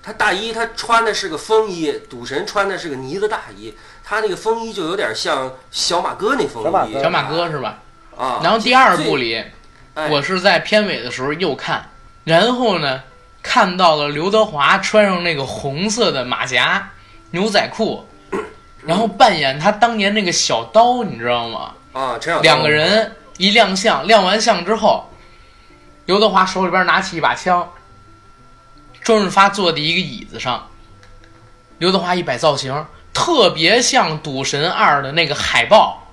他大衣他穿的是个风衣，赌神穿的是个呢子大衣，他那个风衣就有点像小马哥那风衣，小马哥。是吧？啊。然后第二部，里，哎我是在片尾的时候又看，然后呢，看到了刘德华穿上那个红色的马甲、牛仔裤，然后扮演他当年那个小刀，你知道吗？啊，陈小两个人一亮相，亮完相之后，刘德华手里边拿起一把枪，周润发坐在一个椅子上，刘德华一摆造型，特别像《赌神二》的那个海报，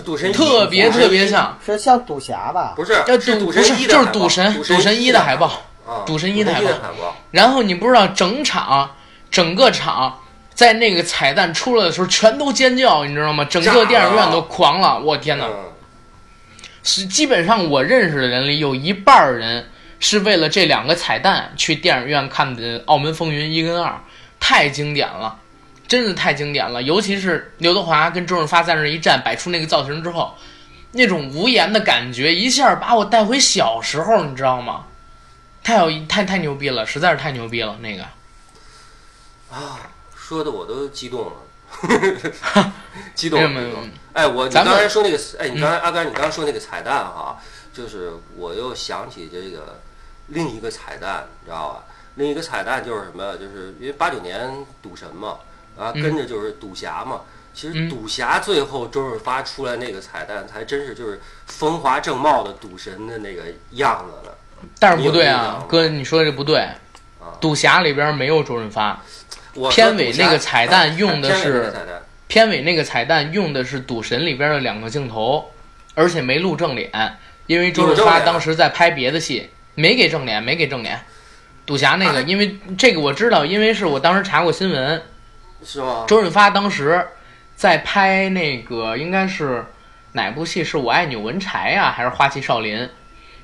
赌神特别特别像。是像赌侠吧？不是要是赌赌不是神一的就是赌神赌赌神一一的海报啊，赌神一的海报，然后你不知道整场整个场在那个彩蛋出来的时候，全都尖叫，你知道吗？整个电影院都狂了，我天哪！嗯，是基本上我认识的人里有一半人是为了这两个彩蛋去电影院看的《澳门风云》一跟二，太经典了，真的太经典了。尤其是刘德华跟周润发在那儿一站，摆出那个造型之后，那种无言的感觉，一下把我带回小时候，你知道吗？太有太太牛逼了，实在是太牛逼了，那个。啊，说的我都激动了，[LAUGHS] 激动，没有没有。哎，我你咱刚才说那个，哎，你刚才阿甘，你刚才说那个彩蛋哈，就是我又想起这个另一个彩蛋，你知道吧？另一个彩蛋就是什么？就是因为八九年赌神嘛，啊，嗯跟着就是赌侠嘛。其实嗯赌侠最后周润发出来那个彩蛋，才真是就是风华正茂的赌神的那个样子了。但是不对啊哥，你说的这不对。赌侠里边没有周润发，片尾那个彩蛋用的是片尾那个彩蛋用的是《赌神》里边的两个镜头，而且没录正脸，因为周润发当时在拍别的戏，没给正脸，没给正脸。赌侠那个，因为这个我知道，因为是我当时查过新闻，是吗？周润发当时在拍那个应该是哪部戏？是我爱钮文柴呀、还是花旗少林？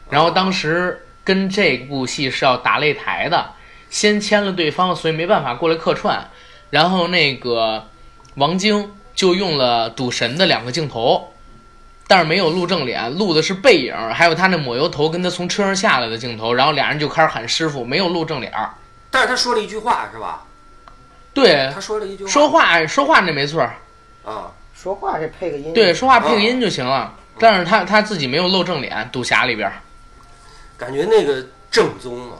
然后当时跟这部戏是要打擂台的，先签了对方，所以没办法过来客串。然后那个王晶就用了赌神的两个镜头，但是没有录正脸，录的是背影，还有他那抹油头跟他从车上下来的镜头。然后俩人就开始喊师傅，没有录正脸。但是他说了一句话是吧？对，他说了一句话说话说话那没错儿，啊，说话这配个音，对，说话配个哦音就行了。但是他他自己没有露正脸，赌侠里边儿。感觉那个正宗嘛。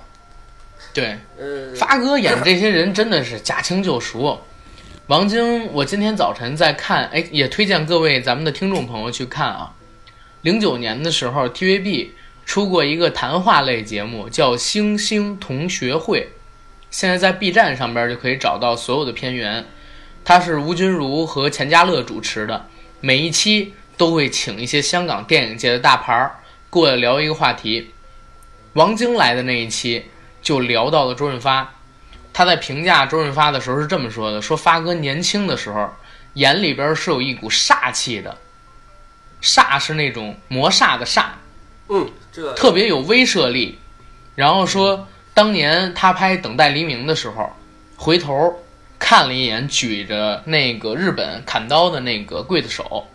对，呃，发哥演这些人真的是驾轻就熟。王晶，我今天早晨在看，哎，也推荐各位咱们的听众朋友去看啊。零九年的时候，TVB 出过一个谈话类节目，叫《星星同学会》，现在在 B 站上边就可以找到所有的片源。它是吴君如和钱嘉乐主持的，每一期都会请一些香港电影界的大牌儿过来聊一个话题。王晶来的那一期就聊到了周润发，他在评价周润发的时候是这么说的：说发哥年轻的时候眼里边是有一股煞气的，煞是那种魔煞的煞，嗯，这特别有威慑力。然后说，当年他拍《等待黎明》的时候，回头看了一眼举着那个日本砍刀的那个刽子手，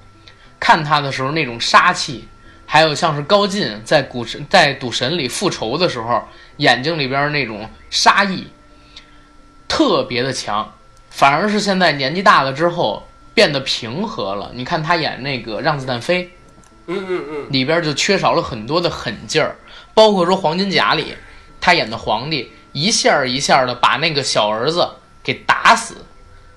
看他的时候那种杀气，还有像是高进在古神在赌神里复仇的时候，眼睛里边那种杀意，特别的强。反而是现在年纪大了之后变得平和了。你看他演那个《让子弹飞》，嗯嗯嗯，里边就缺少了很多的狠劲儿，包括说《黄金甲》里他演的皇帝一下儿一下的把那个小儿子给打死，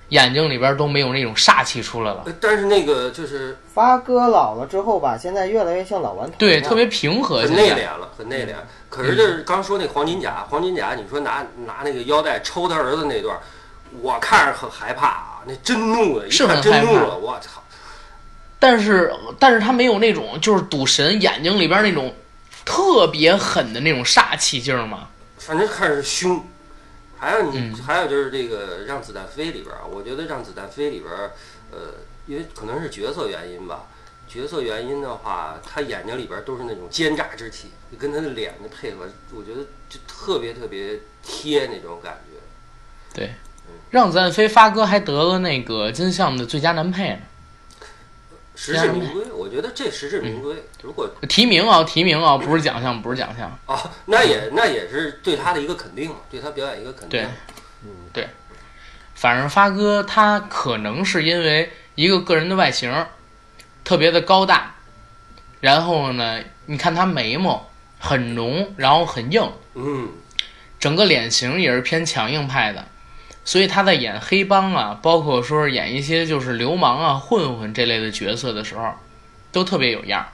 眼睛里边都没有那种煞气出来了。呃但是那个就是发哥老了之后吧，现在越来越像老顽童。对，特别平和。很内敛了，很内敛。可是就是刚说那黄金甲，黄金甲，你说拿拿那个腰带抽他儿子那段，我看着很害怕啊，那真怒了，一看是很害怕真怒了，我操！但是但是他没有那种就是赌神眼睛里边那种特别狠的那种煞气劲儿吗。反正看着凶。还有你，嗯还有就是这个《让子弹飞》里边儿，我觉得《让子弹飞》里边儿，呃，因为可能是角色原因吧，角色原因的话，他眼睛里边儿都是那种奸诈之气，跟他的脸的配合，我觉得就特别特别贴那种感觉。对，让子弹飞发哥还得了那个金像的最佳男配呢，实至名归，我觉得这实至名归。如果提名啊提名啊，不是奖项不是奖项。啊，那也那也是对他的一个肯定嘛，对他表演一个肯定对。对，反正发哥他可能是因为一个个人的外形特别的高大，然后呢，你看他眉毛很浓，然后很硬，嗯，整个脸型也是偏强硬派的，所以他在演黑帮啊，包括说是演一些就是流氓啊、混混这类的角色的时候，都特别有样儿。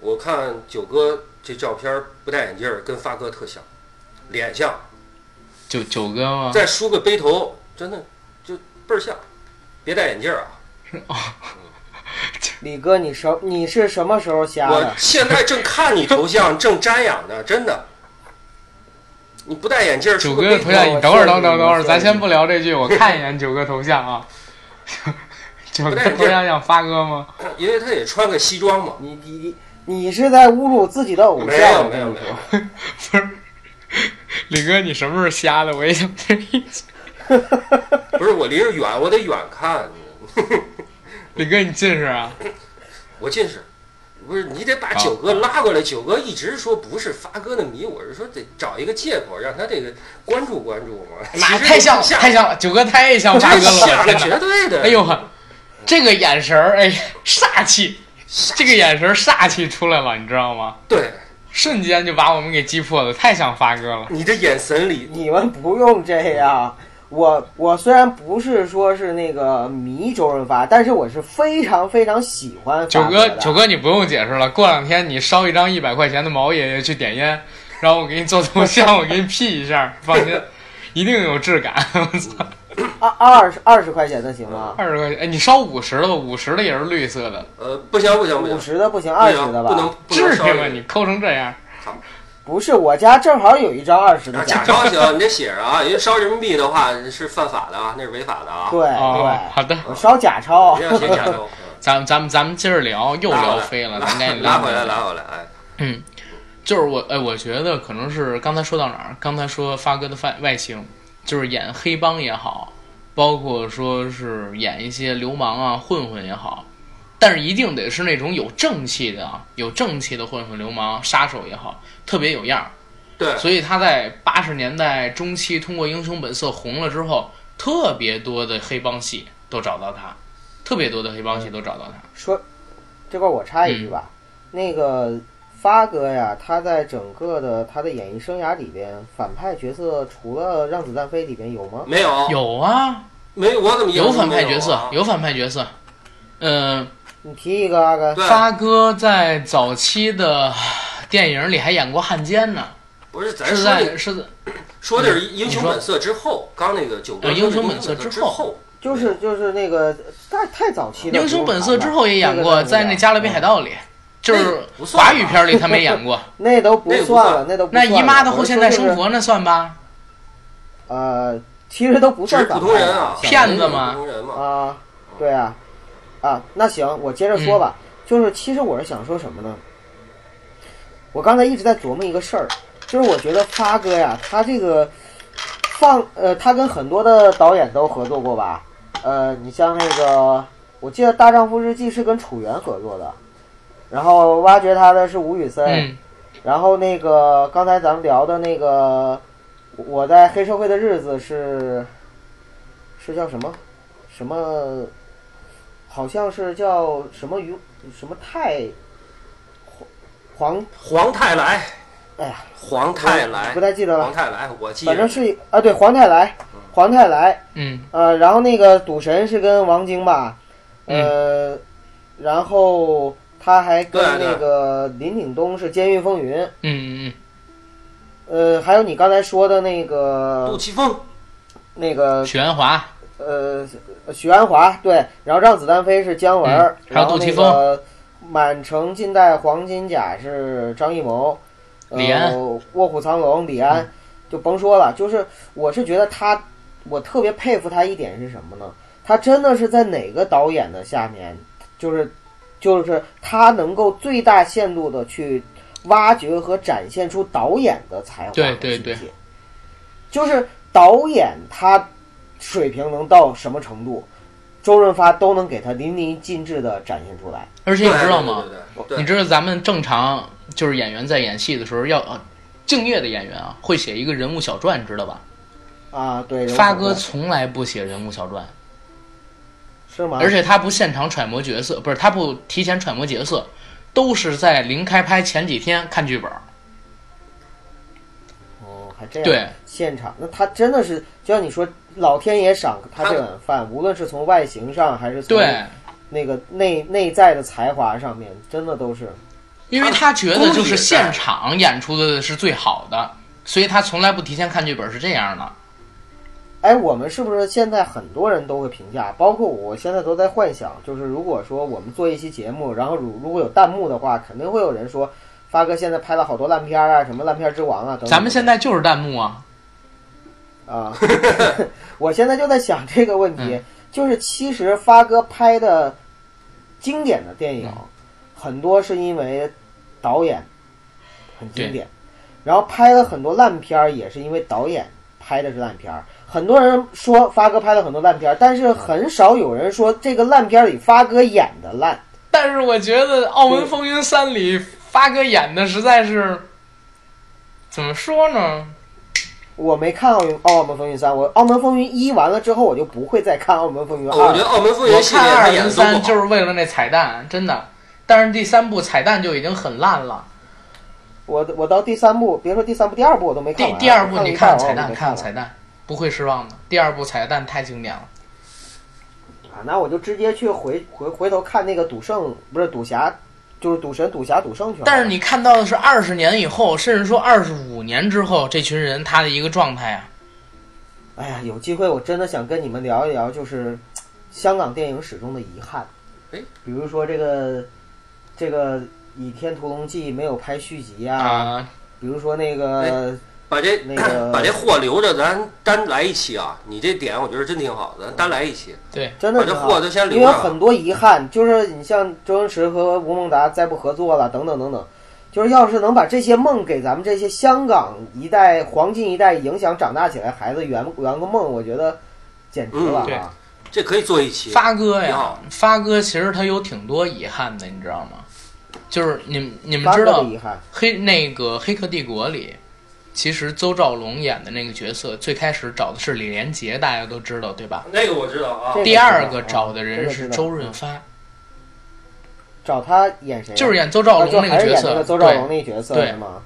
我看九哥这照片儿不戴眼镜儿，跟发哥特像，脸像，九九哥吗？再梳个背头，真的就倍儿像。别戴眼镜儿啊！李哥，你什你是什么时候瞎的我？现在正看你头像，正瞻仰呢，真的。你不戴眼镜，九哥的头像，你等会儿，等等等会儿，咱先不聊这句，我看一眼九哥头像啊。九哥头像像发哥吗？因为他也穿个西装嘛。你你你你是在侮辱自己的偶像？没有没有没有，[LAUGHS] 不是，李哥，你什么时候瞎的？我也想这意思。不是我离着远，我得远看。李哥，你近视啊？我近视，不是你得把九哥拉过来。九哥一直说不是发哥的迷，我是说得找一个借口让他这个关注关注嘛。妈，太像了，太像了，九哥太像发哥了，像了，我！绝对的。哎呦呵，这个眼神儿，哎，煞气，这个眼神儿煞气出来了，你知道吗？对瞬间就把我们给击破了，太像发哥了。你这眼神里，你们不用这样。我我虽然不是说是那个迷周润发，但是我是非常非常喜欢九哥，九哥，你不用解释了。过两天你烧一张一百块钱的毛爷爷去点烟，然后我给你做头像，我给你 P 一下，放心，一定有质感。我操，二二十二十块钱的行吗？二十块钱，哎，你烧五十的吧，五十的也是绿色的，呃，不行不行不五，十的不行，二十的吧不能吧？不能烧至于吗？你抠成这样，不是，我家正好有一张二十的啊，假假钞行，你得写着啊，因为烧人民币的话是犯法的啊，那是违法的啊。对对，好，的，我烧假钞不。要写假钞。[LAUGHS] 咱们咱们咱们接着聊，又聊飞了，咱赶紧拉回来，拉回来，哎，嗯，就是我，哎，我觉得可能是刚才说到哪儿？刚才说发哥的外外形，就是演黑帮也好，包括说是演一些流氓啊、混混也好，但是一定得是那种有正气的啊，有正气的混混、流氓、杀手也好，特别有样儿。对，所以他在八十年代中期通过《英雄本色》红了之后，特别多的黑帮戏都找到他，特别多的黑帮戏都找到他。说这块儿我插一句吧，那个发哥呀，他在整个的他的演艺生涯里边，反派角色除了《让子弹飞》里边有吗？没有，有啊，没有，我怎么有反派角色，有啊？有反派角色。嗯、你提一个阿哥。发哥在早期的电影里还演过汉奸呢，不是咱是说的在是在说的是《英雄本色》之后，刚那个九哥呃说的英雄本色之之后后，就是就是那个太太早期的英雄本色之后也演过，在那《加勒比海盗》里，就是华语片里他没演过。[LAUGHS] 那都不算算了，那都不那算了姨妈的后现代生活那算吧？就是呃，其实都不算普通人啊骗子嘛，啊，对啊，啊，那行，我接着说吧。就是其实我是想说什么呢？我刚才一直在琢磨一个事儿，就是我觉得发哥呀，他这个放呃，他跟很多的导演都合作过吧？呃，你像那个，我记得《大丈夫日记》是跟楚原合作的，然后挖掘他的是吴宇森，嗯，然后那个刚才咱们聊的那个，我在黑社会的日子是是叫什么什么，好像是叫什么于什么泰黄，黄太来，哎呀，黄太来。不，太记得了，黄太来，我记得。反正是啊，对黄太来，黄太来，嗯。呃，然后那个赌神是跟王晶吧，呃，然后他还跟那个林岭东是《监狱风云》。嗯嗯呃，还有你刚才说的那个杜个琪峰，那个嗯，许鞍华，呃许鞍华对，然后让子弹飞是姜文，嗯还有然后那杜琪峰。个满城尽带黄金甲是张艺谋，呃李安。卧虎藏龙李安、就甭说了，就是我是觉得他，我特别佩服他一点是什么呢？他真的是在哪个导演的下面，就是就是他能够最大限度的去挖掘和展现出导演的才华和对对对。就是导演他水平能到什么程度，周润发都能给他淋漓尽致的展现出来。而且你知道吗？对？对对对你知道咱们正常就是演员在演戏的时候要呃敬业的演员啊，会写一个人物小传，知道吧？啊，对，发哥从来不写人物小传，是吗？而且他不现场揣摩角色，不是他不提前揣摩角色，都是在临开拍前几天看剧本。哦，还这样。对，现场，那他真的是，就像你说，老天爷赏他这碗饭，无论是从外形上，还是从对，那个内内在的才华上面，真的都是。因为他觉得就是现场演出的是最好的，所以他从来不提前看剧本，是这样的。哎，我们是不是现在很多人都会评价，包括我现在都在幻想，就是如果说我们做一期节目，然后如如果有弹幕的话，肯定会有人说发哥现在拍了好多烂片啊，什么烂片之王啊等等。咱们现在就是弹幕啊，啊，[LAUGHS] 我现在就在想这个问题，嗯就是其实发哥拍的经典的电影，嗯很多是因为导演很经典，然后拍了很多烂片儿，也是因为导演拍的是烂片儿。很多人说发哥拍了很多烂片儿，但是很少有人说这个烂片儿里发哥演的烂。但是我觉得《澳门风云三》里发哥演的实在是，怎么说呢？我没看奥运《澳门风云三》，我《澳门风云一》完了之后，我就不会再看《澳门风云二》我觉得《澳门风云我》系列看二他演的都跟三就。是为了那彩蛋，真的。但是第三部彩蛋就已经很烂了。我我到第三部，别说第三部，第二部我都没看完。第第二部你看看彩蛋，看看彩蛋，不会失望的。第二部彩蛋太经典了。啊，那我就直接去回回回头看那个赌圣，不是赌侠，就是赌神、赌侠、赌圣去了。但是你看到的是二十年以后，甚至说二十五年之后，这群人他的一个状态啊。哎呀，有机会我真的想跟你们聊一聊，就是香港电影史中的遗憾。哎，比如说这个这个《倚天屠龙记》没有拍续集啊，啊、比如说那个把这那 [CLEARS THROAT] 个把这货留着，咱单来一期啊！你这点我觉得真挺好的，咱单来一期。对，真的把这货都先留因为有很多遗憾，就是你像周星驰和吴孟达再不合作了，等等等等。就是要是能把这些梦给咱们这些香港一代黄金一代影响长大起来孩子圆圆个梦，我觉得简直了啊！这可以做一期。发哥呀，发哥其实他有挺多遗憾的，你知道吗？就是你们你们知道的，黑那个《黑客帝国》里，其实邹兆龙演的那个角色最开始找的是李连杰，大家都知道对吧？那个我知道啊这，个第二个找的人是周润发，找他演谁啊？就是演邹兆龙那个角色对，那角色对是吗？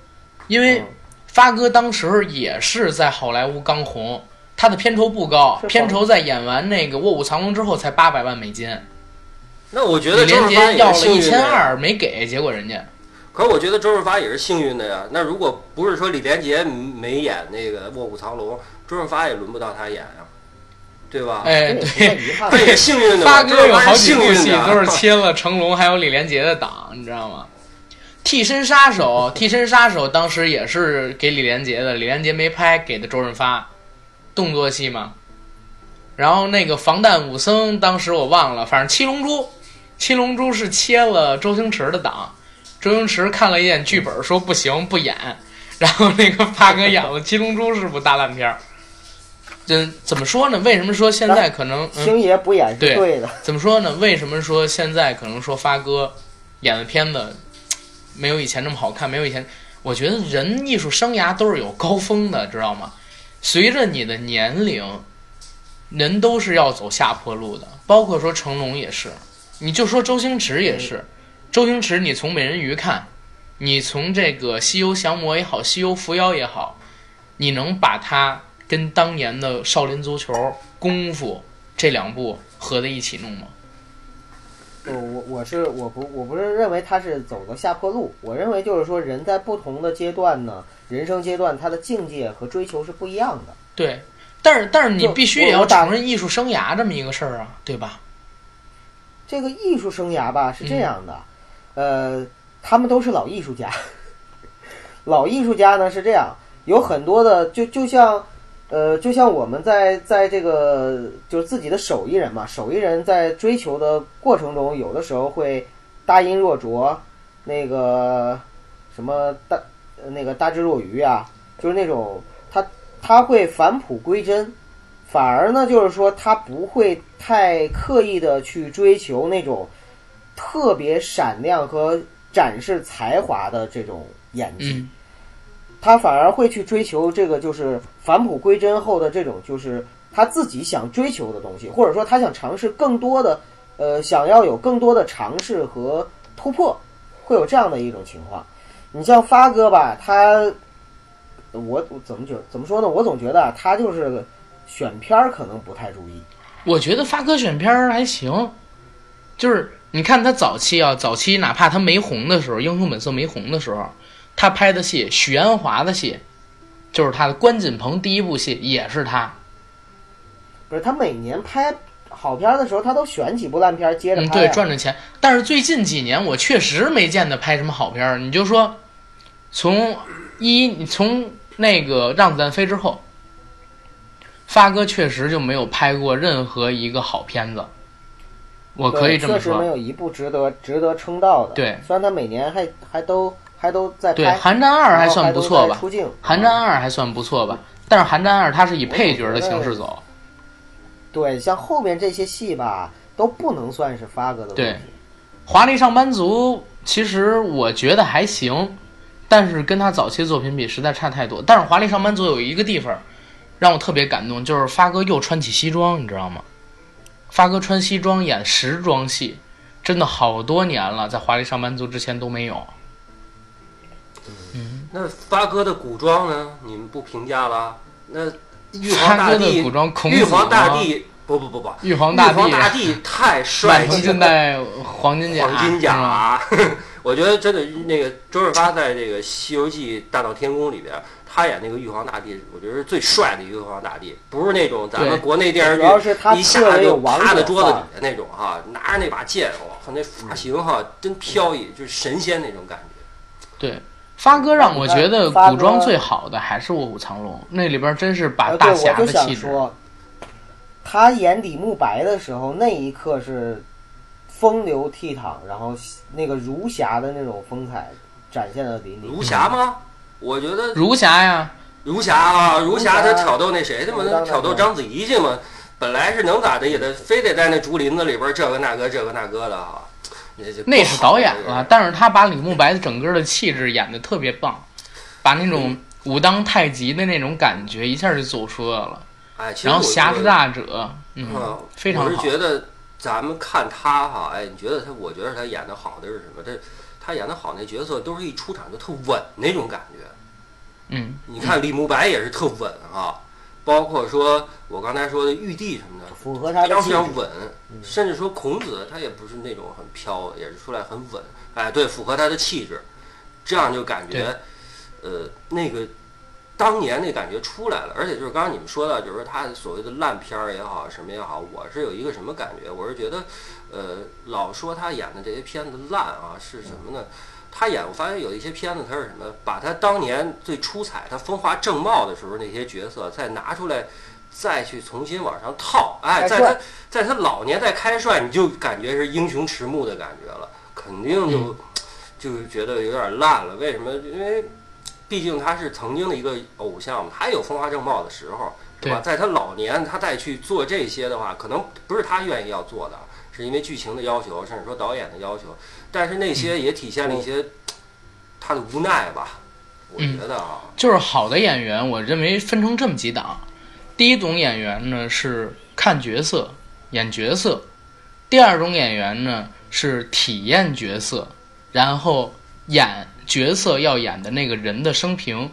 因为嗯发哥当时也是在好莱坞刚红，他的片酬不高，片酬在演完那个《卧虎藏龙》之后才八百万美金，那我觉得李连杰要了一。千二没给，结果人家可是我觉得周润发也是幸运的呀。那如果不是说李连杰没演那个《卧虎藏龙》，周润发也轮不到他演呀，对吧？哎对。遗憾他。也幸运的嘛。发哥有好几部戏都是切了成龙还有李连杰的档，你知道吗？替身杀手，替身杀手当时也是给李连杰的，李连杰没拍，给的周润发，动作戏嘛。然后那个防弹武僧，当时我忘了，反正七龙珠，七龙珠是切了周星驰的档，周星驰看了一眼剧本，说不行不演，然后那个发哥演了七龙珠是部大烂片儿。嗯怎么说呢？为什么说现在可能？嗯星爷不演是对对的，怎么说呢？为什么说现在可能说发哥演的片子没有以前那么好看？没有以前，我觉得人艺术生涯都是有高峰的，知道吗？随着你的年龄，人都是要走下坡路的。包括说成龙也是，你就说周星驰也是。周星驰，你从美人鱼看，你从这个西游降魔也好，西游伏妖也好，你能把它跟当年的少林足球、功夫这两部合在一起弄吗？我我我是我不我不是认为他是走的下坡路，我认为就是说人在不同的阶段呢，人生阶段他的境界和追求是不一样的。对，但是但是你必须也要承认艺术生涯这么一个事儿啊，对吧？这个艺术生涯吧是这样的，嗯呃，他们都是老艺术家。[LAUGHS] 老艺术家呢是这样，有很多的就就像，呃，就像我们在在这个就是自己的手艺人嘛，手艺人在追求的过程中，有的时候会大音若浊，那个什么大那个大智若愚啊，就是那种他他会返璞归真，反而呢就是说他不会太刻意的去追求那种特别闪亮和展示才华的这种演技。嗯，他反而会去追求这个就是返璞归真后的这种就是他自己想追求的东西，或者说他想尝试更多的，呃，想要有更多的尝试和突破，会有这样的一种情况。你像发哥吧，他，我我怎么觉怎么说呢？我总觉得啊他就是选片儿可能不太注意。我觉得发哥选片儿还行，就是你看他早期啊，早期哪怕他没红的时候，《英雄本色》没红的时候，他拍的戏，许鞍华的戏，就是他的关锦鹏第一部戏也是他，不是他每年拍好片的时候，他都选几部烂片接着嗯，拍、啊对，赚着钱。但是最近几年我确实没见他拍什么好片儿。你就说从一从那个《让子弹飞》之后，发哥确实就没有拍过任何一个好片子，我可以这么说确实没。有一部值得值得称道的。对虽然他每年还还都还都在对，《寒战二》还算不错吧，寒战二》还算不错吧，但是《寒战二》它是以配角的形式走，对，像后面这些戏吧，都不能算是发哥的问对。《华丽上班族》其实我觉得还行，但是跟他早期作品比实在差太多。但是《华丽上班族》有一个地方让我特别感动，就是发哥又穿起西装，你知道吗？发哥穿西装演时装戏，真的好多年了，在《华丽上班族》之前都没有。嗯那发哥的古装呢？你们不评价了？那玉皇大帝，古装孔玉皇大帝，不不不不，玉皇大帝，玉皇大帝太帅气了，黄金甲，黄金甲。[LAUGHS] 我觉得真的那个周润发在这个《西游记大闹天宫》里边，他演那个玉皇大帝，我觉得是最帅的玉皇大帝，不是那种咱们国内电视剧一下就趴在桌子底下那种哈，拿着那把剑哇，靠那发型哈真飘逸，就是神仙那种感觉。对，发哥让我觉得古装最好的还是《卧虎藏龙》，那里边真是把呃，大侠的气质。他演李慕白的时候，那一刻是风流倜傥，然后那个儒侠的那种风采展现的淋漓。儒侠吗？我觉得如霞呀，如霞啊，如霞他挑逗那谁去嘛？他挑逗章子怡去嘛？本来是能咋的，也得非得在那竹林子里边这个那个这个那个的哈。那就那是导演好了，但是他把李慕白的整个的气质演的特别棒，把那种武当太极的那种感觉一下就走出来了。哎，其实然后侠之大者，嗯，非常好。我是觉得咱们看他哈，哎，你觉得他？我觉得他演的好的是什么？他他演的好那角色都是一出场就特稳那种感觉。嗯，你看李慕白也是特稳啊，包括说我刚才说的玉帝什么的，符合他非的非常稳，甚至说孔子他也不是那种很飘，也是出来很稳，哎，对，符合他的气质，这样就感觉，呃，那个当年那感觉出来了，而且就是刚刚你们说到，就是说他所谓的烂片儿也好，什么也好，我是有一个什么感觉？我是觉得，呃，老说他演的这些片子烂啊，是什么呢？他演，我发现有一些片子，他是什么？把他当年最出彩、他风华正茂的时候那些角色再拿出来，再去重新往上套。哎，在他在他老年再开帅，你就感觉是英雄迟暮的感觉了，肯定就、就觉得有点烂了。为什么？因为毕竟他是曾经的一个偶像嘛，他有风华正茂的时候，是吧？在他老年，他再去做这些的话，可能不是他愿意要做的，是因为剧情的要求，甚至说导演的要求。但是那些也体现了一些他的无奈吧，我嗯觉得啊，就是好的演员，我认为分成这么几档。第一种演员呢是看角色、演角色；第二种演员呢是体验角色，然后演角色要演的那个人的生平。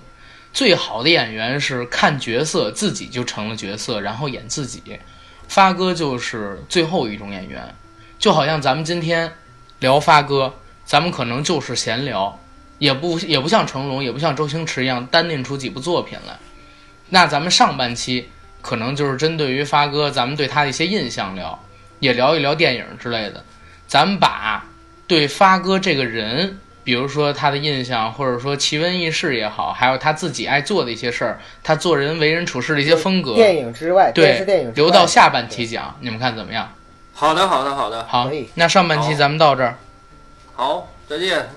最好的演员是看角色自己就成了角色，然后演自己。发哥就是最后一种演员，就好像咱们今天聊发哥，咱们可能就是闲聊，也不也不像成龙，也不像周星驰一样单拎出几部作品来。那咱们上半期可能就是针对于发哥，咱们对他的一些印象聊，也聊一聊电影之类的。咱们把对发哥这个人，比如说他的印象，或者说奇闻异事也好，还有他自己爱做的一些事儿，他做人为人处事的一些风格，电影之外，电视电对影，留到下半期讲，你们看怎么样？好的，好的，好的，好，那上半期咱们到这儿，好，再见。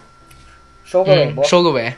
收个尾嗯，收个尾。